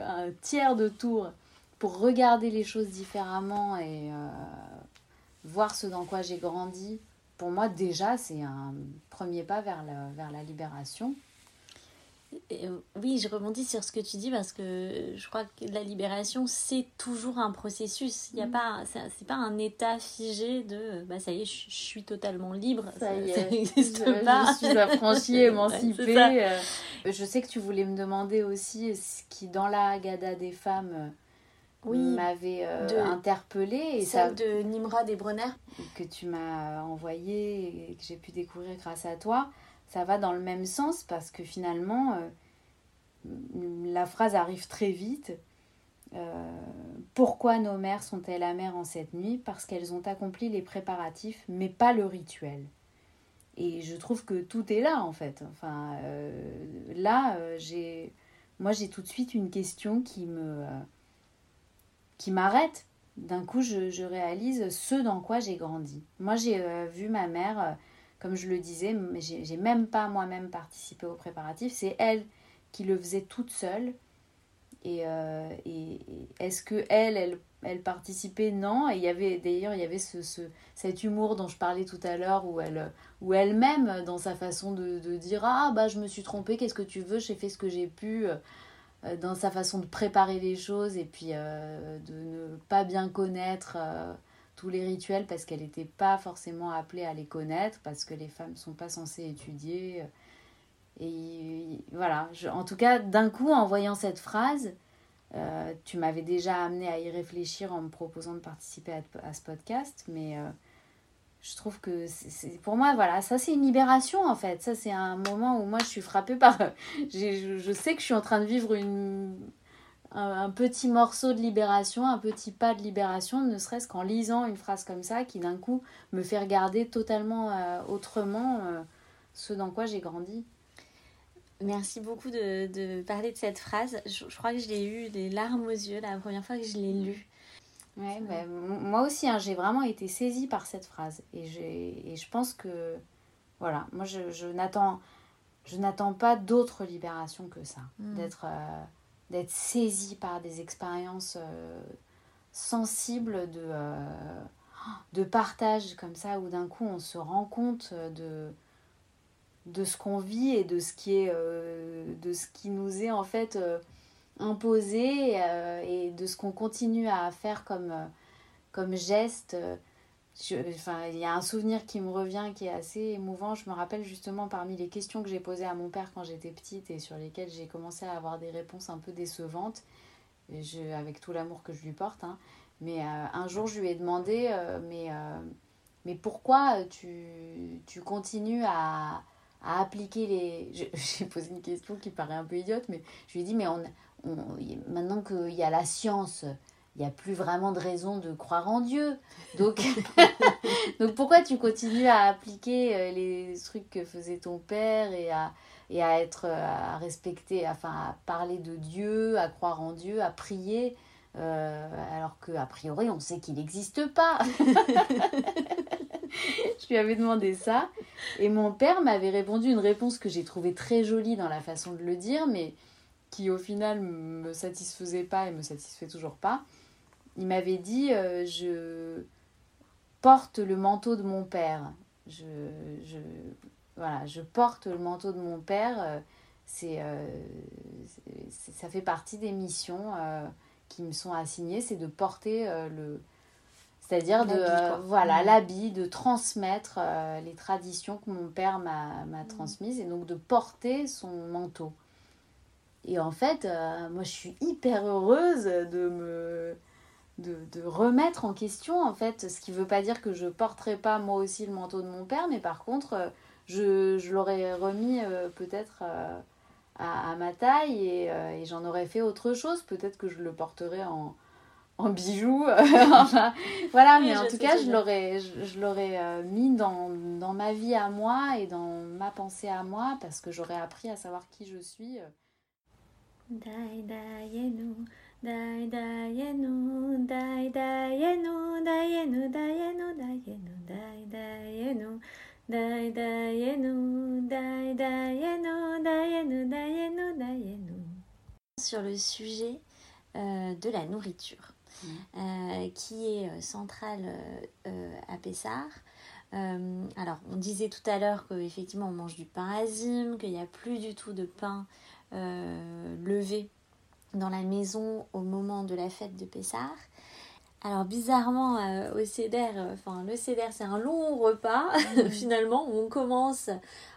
un, tiers de tour pour regarder les choses différemment et euh, voir ce dans quoi j'ai grandi, pour moi déjà c'est un premier pas vers vers la libération. Euh, oui, je rebondis sur ce que tu dis parce que je crois que la libération, c'est toujours un processus. Il n'y a mm. pas, c'est pas un état figé de, bah ça y est, je, suis totalement libre. Ça, y est, n'existe pas. Je suis affranchie, émancipée. Euh. je sais que tu voulais me demander aussi ce qui, dans la Gada des femmes, oui, m'avait euh, interpellée. Et celle de Nimrod et Brunner. Que tu m'as envoyé et que j'ai pu découvrir grâce à toi. Ça va dans le même sens parce que finalement, euh, la phrase arrive très vite. Euh, pourquoi nos mères sont-elles amères en cette nuit? Parce qu'elles ont accompli les préparatifs, mais pas le rituel. Et je trouve que tout est là en fait. Enfin, là, j'ai, moi j'ai tout de suite une question qui me, qui m'arrête. D'un coup, je, réalise ce dans quoi j'ai grandi. Moi, j'ai euh, vu ma mère, euh, comme je le disais, mais j'ai même pas moi-même participé aux préparatifs. C'est elle qui le faisait toute seule. Et, euh, est-ce que elle, elle, participait? Non. Et il y avait d'ailleurs, il y avait ce, ce, cet humour dont je parlais tout à l'heure, où elle, où elle-même, dans sa façon de, dire ah bah je me suis trompée, qu'est-ce que tu veux, j'ai fait ce que j'ai pu. Euh, dans sa façon de préparer les choses et puis euh, de ne pas bien connaître tous les rituels parce qu'elle n'était pas forcément appelée à les connaître parce que les femmes ne sont pas censées étudier. Et voilà, en tout cas, d'un coup, en voyant cette phrase, tu m'avais déjà amené à y réfléchir en me proposant de participer à, ce podcast, mais je trouve que pour moi voilà ça c'est une libération en fait ça c'est un moment où moi je suis frappée par je, sais que je suis en train de vivre une un, petit morceau de libération un petit pas de libération ne serait-ce qu'en lisant une phrase comme ça qui d'un coup me fait regarder totalement euh, autrement euh, ce dans quoi j'ai grandi Merci beaucoup de, de, parler de cette phrase. Je, je crois que je l'ai eu des larmes aux yeux la première fois que je l'ai lue. Ouais, bah, moi aussi, hein, j'ai vraiment été saisie par cette phrase. Et, et je pense que, voilà, moi, je, je n'attends je n'attends pas d'autre libération que ça. Hmm. D'être euh, d'être saisie par des expériences euh, sensibles de, euh, de partage comme ça, où d'un coup, on se rend compte de de ce qu'on vit et de ce qui est de ce qui nous est en fait imposé euh, et de ce qu'on continue à faire comme, euh, comme geste. Il y a un souvenir qui me revient qui est assez émouvant. Je me rappelle justement parmi les questions que j'ai posées à mon père quand j'étais petite et sur lesquelles j'ai commencé à avoir des réponses un peu décevantes, je, avec tout l'amour que je lui porte. Hein. Mais euh, un jour, je lui ai demandé, mais, mais pourquoi tu, tu continues à, à appliquer les... J'ai posé une question qui paraît un peu idiote, mais je lui ai dit, mais on, maintenant qu'il y a la science, il n'y a plus vraiment de raison de croire en Dieu. Donc, donc pourquoi tu continues à appliquer euh, les trucs que faisait ton père et à, et à être à respecter, enfin à parler de Dieu, à croire en Dieu, à prier, euh, alors qu'a priori on sait qu'il n'existe pas? je lui avais demandé ça et mon père m'avait répondu une réponse que j'ai trouvée très jolie dans la façon de le dire, mais qui au final me satisfaisait pas et me satisfait toujours pas, il m'avait dit euh, je porte le manteau de mon père. Je, je voilà, je porte le manteau de mon père. c'est, ça fait partie des missions qui me sont assignées, c'est de porter le c'est-à-dire de voilà mmh. l'habit, de transmettre les traditions que mon père m'a, m'a mmh. transmises et donc de porter son manteau. Et en fait, moi je suis hyper heureuse de me de, de, remettre en question en fait ce qui veut pas dire que je porterai pas moi aussi le manteau de mon père mais par contre euh, je, je l'aurais remis euh, peut-être euh, à, à, ma taille et, et j'en aurais fait autre chose. Peut-être que je le porterais en, en bijoux. Voilà mais en tout cas je l'aurais je, je l'aurais mis dans, dans ma vie à moi et dans ma pensée à moi parce que j'aurais appris à savoir qui je suis Dai dayenu, dai dayenu, dayenu, dayenu, dayenu, dai dayenu, dai dayenu, dai dayenu, dayenu, dayenu, dayenu. Sur le sujet euh, de la nourriture, mmh. euh, qui est euh, centrale euh, à Pessard. Euh, alors, on disait tout à l'heure qu'effectivement on mange du pain azim, qu'il n'y a plus du tout de pain euh, levé dans la maison au moment de la fête de Pessard. Alors bizarrement euh, au CEDER, euh, enfin le CEDER c'est un long repas mmh. finalement où on commence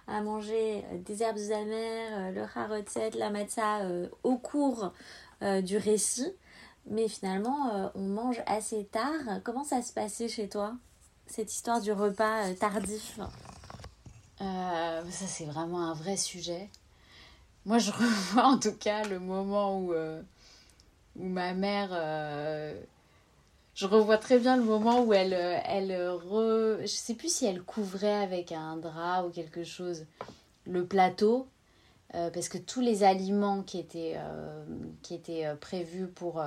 à manger des herbes amères, le harotset, la matzah au cours du récit. Mais finalement on mange assez tard. Comment ça se passait chez toi cette histoire du repas tardif? Ça c'est vraiment un vrai sujet. Moi, je revois en tout cas le moment où, euh, où ma mère. Euh, je revois très bien le moment où elle, elle re... Je sais plus si elle couvrait avec un drap ou quelque chose le plateau. Euh, parce que tous les aliments qui étaient, qui étaient prévus pour,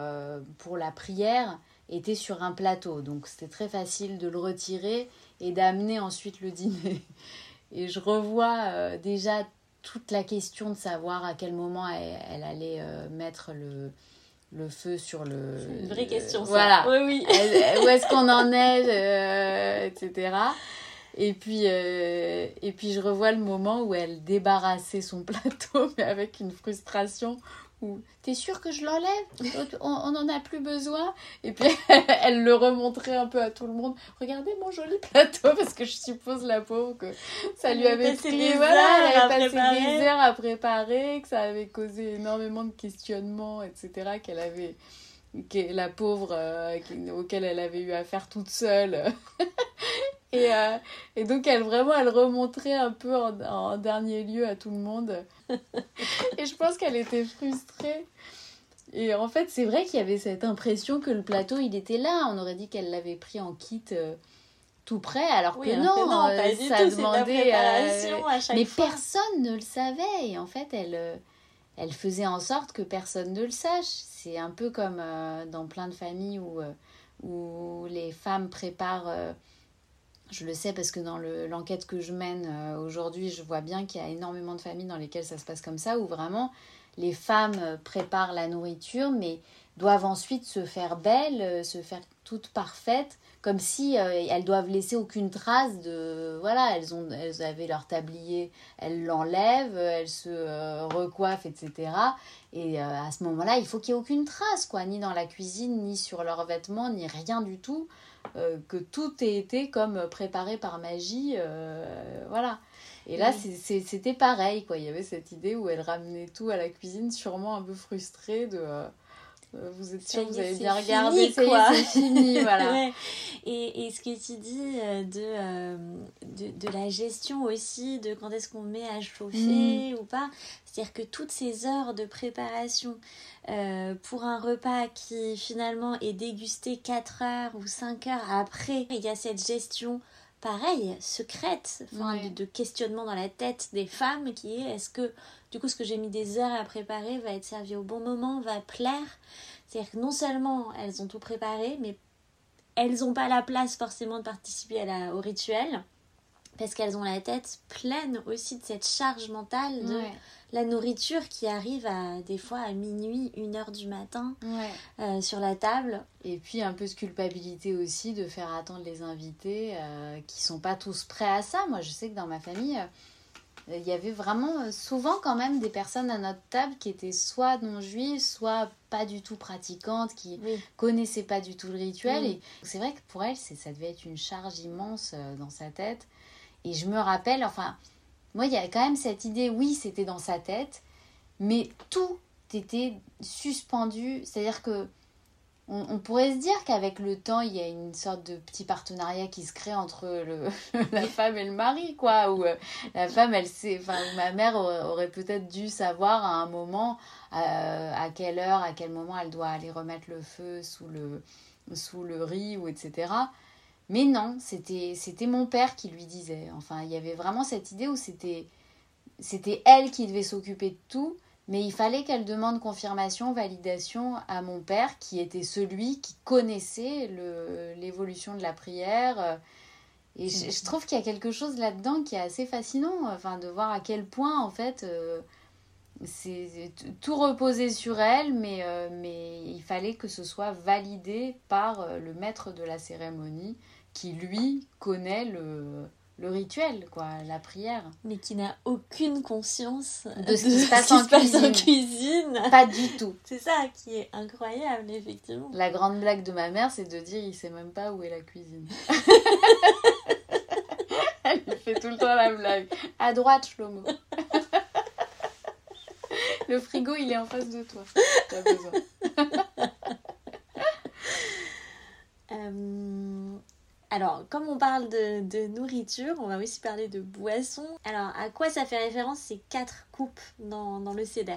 pour la prière étaient sur un plateau. Donc c'était très facile de le retirer et d'amener ensuite le dîner. Et je revois déjà toute la question de savoir à quel moment elle, allait euh, mettre le, le feu sur le. C'est une vraie question, ça. Voilà. Oui, oui. où est-ce qu'on en est, euh, etc. Et puis, euh, et puis, je revois le moment où elle débarrassait son plateau, mais avec une frustration t'es sûr que je l'enlève? On n'en a plus besoin. Et puis elle le remontrait un peu à tout le monde. Regardez mon joli plateau parce que je suppose la pauvre que ça lui avait pris voilà elle avait passé des heures à préparer que ça avait causé énormément de questionnements etc qu'elle avait la pauvre euh, auquel elle avait eu affaire toute seule Et, euh, et, donc, elle vraiment, elle remontrait un peu en, en dernier lieu à tout le monde. et je pense qu'elle était frustrée. Et en fait, c'est vrai qu'il y avait cette impression que le plateau, il était là. On aurait dit qu'elle l'avait pris en kit euh, tout prêt, alors que non, euh, ça demandait. mais personne ne le savait. Et en fait, elle, elle faisait en sorte que personne ne le sache. C'est un peu comme dans plein de familles où, où les femmes préparent je le sais parce que dans l'enquête que je mène euh, aujourd'hui, je vois bien qu'il y a énormément de familles dans lesquelles ça se passe comme ça, où vraiment les femmes euh, préparent la nourriture, mais doivent ensuite se faire belles, euh, se faire toutes parfaites, comme si elles doivent laisser aucune trace de... Voilà, elles, ont, elles avaient leur tablier, elles l'enlèvent, elles se recoiffent, etc. Et à ce moment-là, il faut qu'il n'y ait aucune trace, quoi, ni dans la cuisine, ni sur leurs vêtements, ni rien du tout. Euh, que tout ait été comme préparé par magie. Euh, voilà. Et là, c'était pareil, quoi. Il y avait cette idée où elle ramenait tout à la cuisine, sûrement un peu frustrée de. Euh, vous êtes sûr que vous avez bien regardé, c'est fini, voilà. Et, et, ce que tu dis de, de, de, la gestion aussi, de quand est-ce qu'on met à chauffer mm. ou pas, c'est-à-dire que toutes ces heures de préparation euh, pour un repas qui finalement est dégusté 4 heures ou 5 heures après, il y a cette gestion pareil, secrète, de, de, questionnement dans la tête des femmes qui est est-ce que du coup ce que j'ai mis des heures à préparer va être servi au bon moment, va plaire. C'est-à-dire que non seulement elles ont tout préparé, mais elles n'ont pas la place forcément de participer à la, au rituel parce qu'elles ont la tête pleine aussi de cette charge mentale de la nourriture qui arrive à des fois à minuit, une heure du matin euh, sur la table. Et puis un peu de culpabilité aussi de faire attendre les invités euh, qui sont pas tous prêts à ça. Moi je sais que dans ma famille, il y avait vraiment euh, souvent quand même des personnes à notre table qui étaient soit non juives, soit pas du tout pratiquantes, qui connaissaient pas du tout le rituel. Et c'est vrai que pour elle, ça devait être une charge immense euh, dans sa tête. Et je me rappelle, enfin, moi, il y a quand même cette idée, oui, c'était dans sa tête, mais tout était suspendu. C'est-à-dire que on, pourrait se dire qu'avec le temps, il y a une sorte de petit partenariat qui se crée entre la femme et le mari, quoi. Où euh, la femme, elle sait, enfin, ma mère aurait, peut-être dû savoir à un moment euh, à quelle heure, à quel moment elle doit aller remettre le feu sous le, sous le riz, ou etc. Mais non, c'était, mon père qui lui disait. Enfin, il y avait vraiment cette idée où c'était elle qui devait s'occuper de tout mais il fallait qu'elle demande confirmation, validation à mon père, qui était celui qui connaissait l'évolution de la prière. Et je, trouve qu'il y a quelque chose là-dedans qui est assez fascinant, enfin, de voir à quel point, en fait, euh, c'est tout reposait sur elle, mais, euh, mais il fallait que ce soit validé par euh, le maître de la cérémonie, qui, lui, connaît le, le rituel, quoi, la prière. Mais qui n'a aucune conscience de ce qui se passe, en, cuisine. Pas du tout. C'est ça qui est incroyable, effectivement. La grande blague de ma mère, c'est de dire il sait même pas où est la cuisine. Elle fait tout le temps la blague. À droite, Shlomo. le frigo, il est en face de toi. T'as besoin. euh... Alors, comme on parle de, nourriture, on va aussi parler de boissons. Alors, à quoi ça fait référence ces quatre coupes dans, le CEDER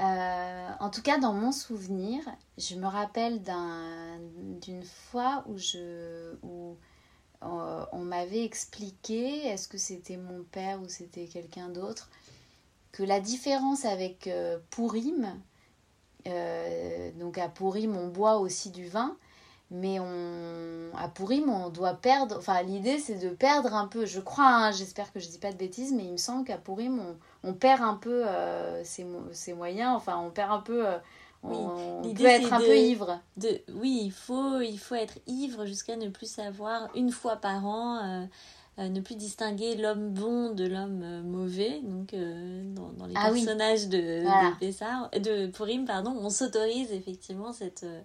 euh, en tout cas, dans mon souvenir, je me rappelle d'une fois où, euh, on m'avait expliqué, est-ce que c'était mon père ou c'était quelqu'un d'autre, que la différence avec euh, Pourim, donc à Pourim on boit aussi du vin, mais on à Pourim on doit perdre enfin l'idée c'est de perdre un peu. Je crois hein, j'espère que je dis pas de bêtises mais il me semble qu'à Pourim on, on, perd un peu euh, ses, ses, moyens. Enfin on perd un peu euh, on, peut être un peu ivre. de oui il faut il faut être ivre jusqu'à ne plus savoir une fois par an euh, ne plus distinguer l'homme bon de l'homme mauvais. Donc dans, dans, les ah personnages de, de, de Pourim pardon on s'autorise effectivement cette euh,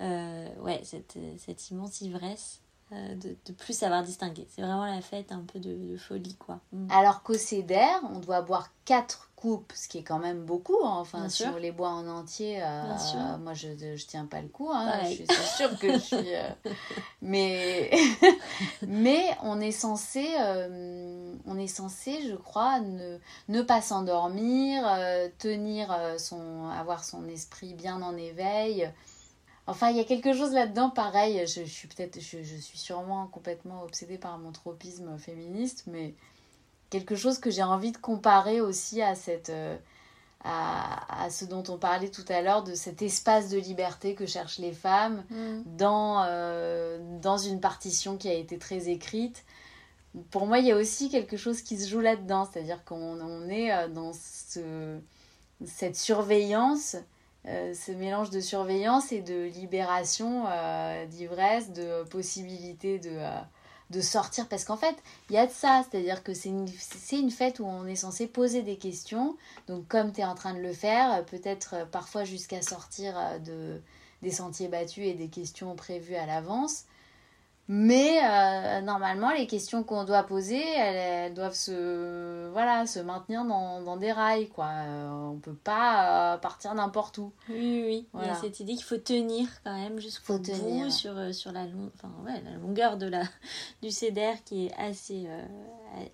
ouais, cette, cette, immense ivresse euh, de, de, plus savoir distinguer. C'est vraiment la fête un peu de, folie, quoi. Mm. Alors qu'au CEDER, on doit boire quatre coupes, ce qui est quand même beaucoup. Hein. Enfin, si on les boit en entier, euh, moi je, je tiens pas le coup. Hein. Je suis sûre que je suis. mais, mais on est censé, on est censé, je crois, ne, ne pas s'endormir, tenir son, avoir son esprit bien en éveil. Enfin, il y a quelque chose là-dedans, pareil. Je, suis peut-être, je, suis sûrement complètement obsédée par mon tropisme féministe, mais quelque chose que j'ai envie de comparer aussi à cette, euh, à, ce dont on parlait tout à l'heure, de cet espace de liberté que cherchent les femmes mm. dans, euh, dans une partition qui a été très écrite. Pour moi, il y a aussi quelque chose qui se joue là-dedans, c'est-à-dire qu'on on est euh, dans ce, cette surveillance euh, ce mélange de surveillance et de libération, euh, d'ivresse, de possibilité de, euh, de sortir. Parce qu'en fait, il y a de ça, c'est-à-dire que c'est une, une fête où on est censé poser des questions. Donc comme tu es en train de le faire, peut-être parfois jusqu'à sortir de, des sentiers battus et des questions prévues à l'avance. Mais euh, normalement, les questions qu'on doit poser, elles, doivent se, voilà, se maintenir dans, dans des rails. Quoi. Euh, on peut pas euh, partir n'importe où. Oui, oui. Il y a cette idée qu'il faut tenir quand même jusqu'au bout sur, sur la, enfin, ouais, la longueur de la, du CEDER qui est assez,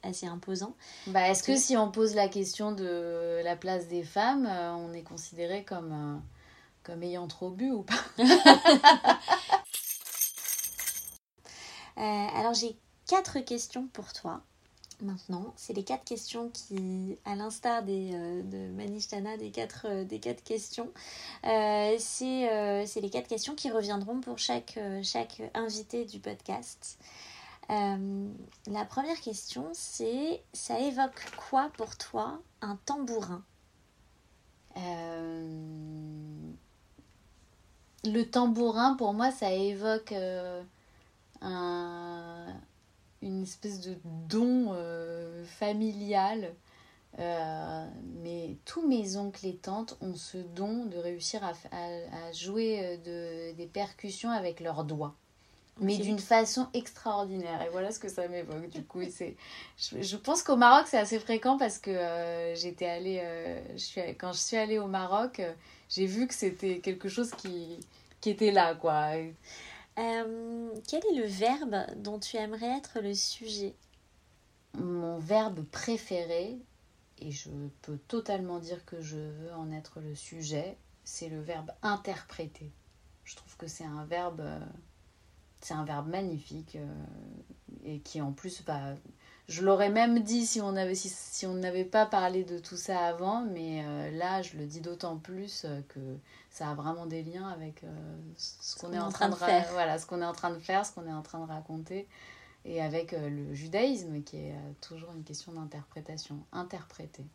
assez imposant. Bah, Est-ce que si on pose la question de la place des femmes, on est considéré comme, comme ayant trop bu ou pas? Euh, alors j'ai quatre questions pour toi maintenant. C'est les quatre questions qui, à l'instar euh, de Manishtana, des quatre, euh, des quatre questions, c'est les quatre questions qui reviendront pour chaque, chaque invité du podcast. la première question, c'est ça évoque quoi pour toi un tambourin? Le tambourin, pour moi, ça évoque un, une espèce de don familial. mais tous mes oncles et tantes ont ce don de réussir à, à, jouer de, des percussions avec leurs doigts mais d'une façon extraordinaire. Et voilà ce que ça m'évoque. Du coup, c'est, je, pense qu'au Maroc, c'est assez fréquent parce que euh, j'étais allée, euh, je suis, quand je suis allée au Maroc, euh, j'ai vu que c'était quelque chose qui, qui était là, quoi. Quel est le verbe dont tu aimerais être le sujet? Mon verbe préféré, et je peux totalement dire que je veux en être le sujet, c'est le verbe interpréter. Je trouve que c'est un verbe c'est un verbe magnifique euh, et qui en plus, bah, je l'aurais même dit si on avait si, on n'avait pas parlé de tout ça avant, mais euh, là je le dis d'autant plus euh, que ça a vraiment des liens avec ce qu'on est, en train de, faire. Voilà, ce qu'on est en train de faire, ce qu'on est en train de raconter, et avec le judaïsme qui est toujours une question d'interprétation, interpréter.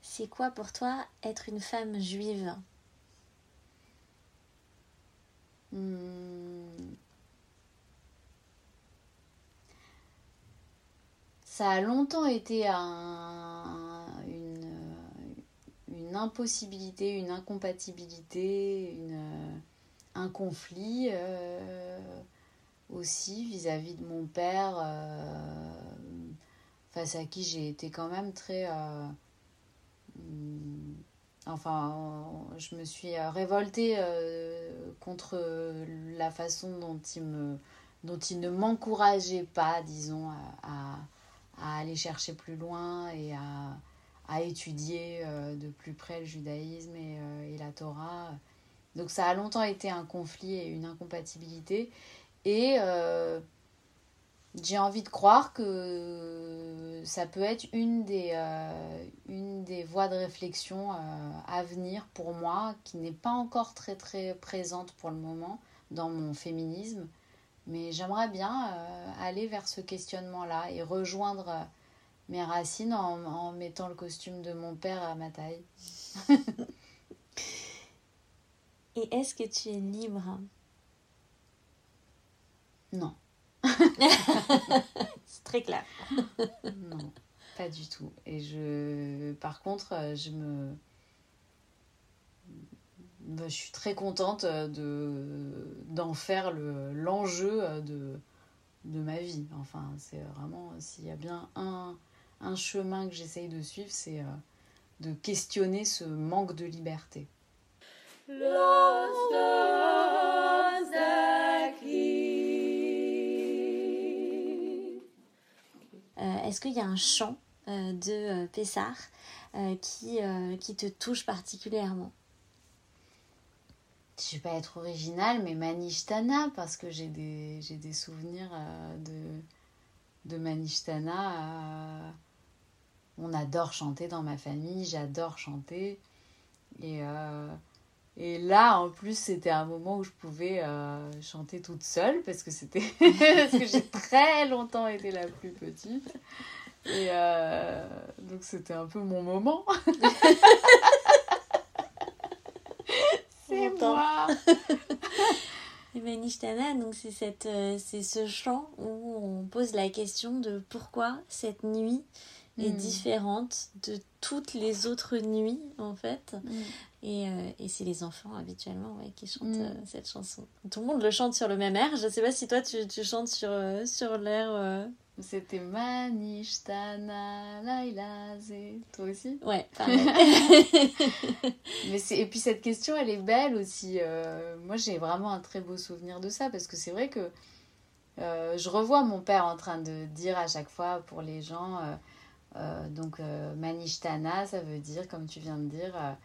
C'est quoi pour toi être une femme juive? Hmm. Ça a longtemps été un, impossibilité, une incompatibilité, une, un conflit euh, aussi vis-à-vis de mon père, euh, face à qui j'ai été quand même très... Euh, hmm, Enfin, je me suis euh, révoltée euh, contre la façon dont il, me, dont il ne m'encourageait pas, disons, à, aller chercher plus loin et à, à étudier euh, de plus près le judaïsme et, et, la Torah. Donc ça a longtemps été un conflit et une incompatibilité. Et j'ai envie de croire que ça peut être une des, euh, voies de réflexion euh, à venir pour moi, qui n'est pas encore très très présente pour le moment dans mon féminisme. Mais j'aimerais bien euh, aller vers ce questionnement-là et rejoindre mes racines en, en, mettant le costume de mon père à ma taille. et est-ce que tu es libre? Non. c'est très clair. non, pas du tout. Et je, par contre, je me, bah, je suis très contente de d'en faire le l'enjeu de de ma vie. Enfin, c'est vraiment s'il y a bien un un chemin que j'essaye de suivre, c'est euh, de questionner ce manque de liberté. est-ce qu'il y a un chant euh, de euh, Pessar euh, qui, qui te touche particulièrement? Je vais pas être originale, mais Manishtana, parce que j'ai des, des souvenirs de, de Manishtana. On adore chanter dans ma famille, j'adore chanter. Et, et là, en plus, c'était un moment où je pouvais chanter toute seule, parce que c'était parce que j'ai très longtemps été la plus petite. Et euh, donc c'était un peu mon moment. c'est moi. Et Manishtana, donc c'est cette, euh, c'est ce chant où on pose la question de pourquoi cette nuit est hmm. différente de toutes les autres nuits en fait. Hmm. Et, euh, et c'est les enfants habituellement ouais, qui chantent hmm. cette chanson. Tout le monde le chante sur le même air. Je sais pas si toi tu, tu chantes sur, sur l'air c'était Manishtana Lailaze. Toi aussi? Ouais, pareil. Mais et puis cette question, elle est belle aussi. Euh, moi, j'ai vraiment un très beau souvenir de ça parce que c'est vrai que euh, je revois mon père en train de dire à chaque fois pour les gens. Euh, donc, Manishtana, ça veut dire, comme tu viens de dire,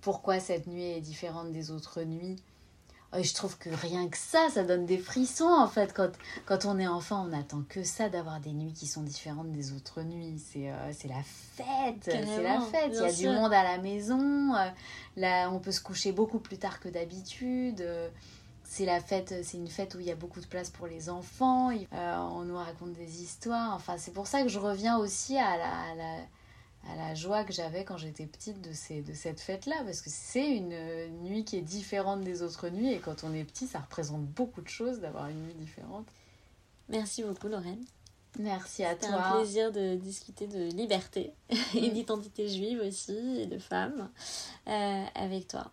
pourquoi cette nuit est différente des autres nuits je trouve que rien que ça, ça donne des frissons en fait. Quand, quand on est enfant, on n'attend que ça d'avoir des nuits qui sont différentes des autres nuits. C'est euh, c'est la fête, c'est la fête. Il y a du monde à la maison. Euh, là, on peut se coucher beaucoup plus tard que d'habitude. Euh, c'est la fête, c'est une fête où il y a beaucoup de place pour les enfants. on nous raconte des histoires. Enfin, c'est pour ça que je reviens aussi à la à la joie que j'avais quand j'étais petite de, ces, de cette fête-là, parce que c'est une nuit qui est différente des autres nuits, et quand on est petit, ça représente beaucoup de choses d'avoir une nuit différente. Merci beaucoup, Lorraine. Merci à toi. C'était un plaisir de discuter de liberté et d'identité juive aussi et de femme euh, avec toi.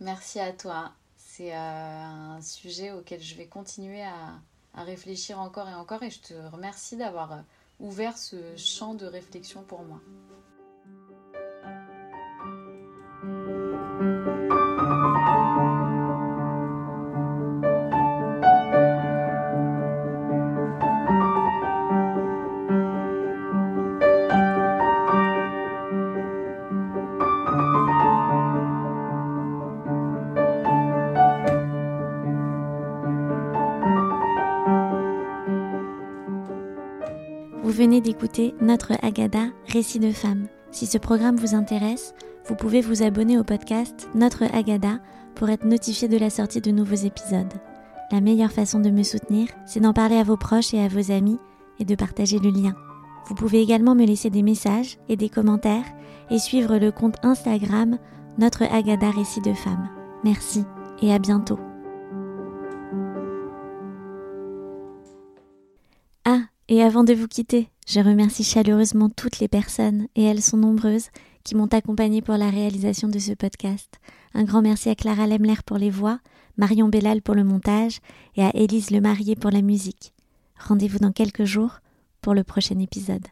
Merci à toi. C'est euh, un sujet auquel je vais continuer à, réfléchir encore et encore et je te remercie d'avoir euh, ouvert ce champ de réflexion pour moi. D'écouter notre Agada Récit de femmes. Si ce programme vous intéresse, vous pouvez vous abonner au podcast Notre Agada pour être notifié de la sortie de nouveaux épisodes. La meilleure façon de me soutenir, c'est d'en parler à vos proches et à vos amis et de partager le lien. Vous pouvez également me laisser des messages et des commentaires et suivre le compte Instagram Notre Agada Récit de femmes. Merci et à bientôt. Et avant de vous quitter, je remercie chaleureusement toutes les personnes, et elles sont nombreuses, qui m'ont accompagnée pour la réalisation de ce podcast. Un grand merci à Clara Lemler pour les voix, Marion Bellal pour le montage et à Élise Lemarié pour la musique. Rendez-vous dans quelques jours pour le prochain épisode.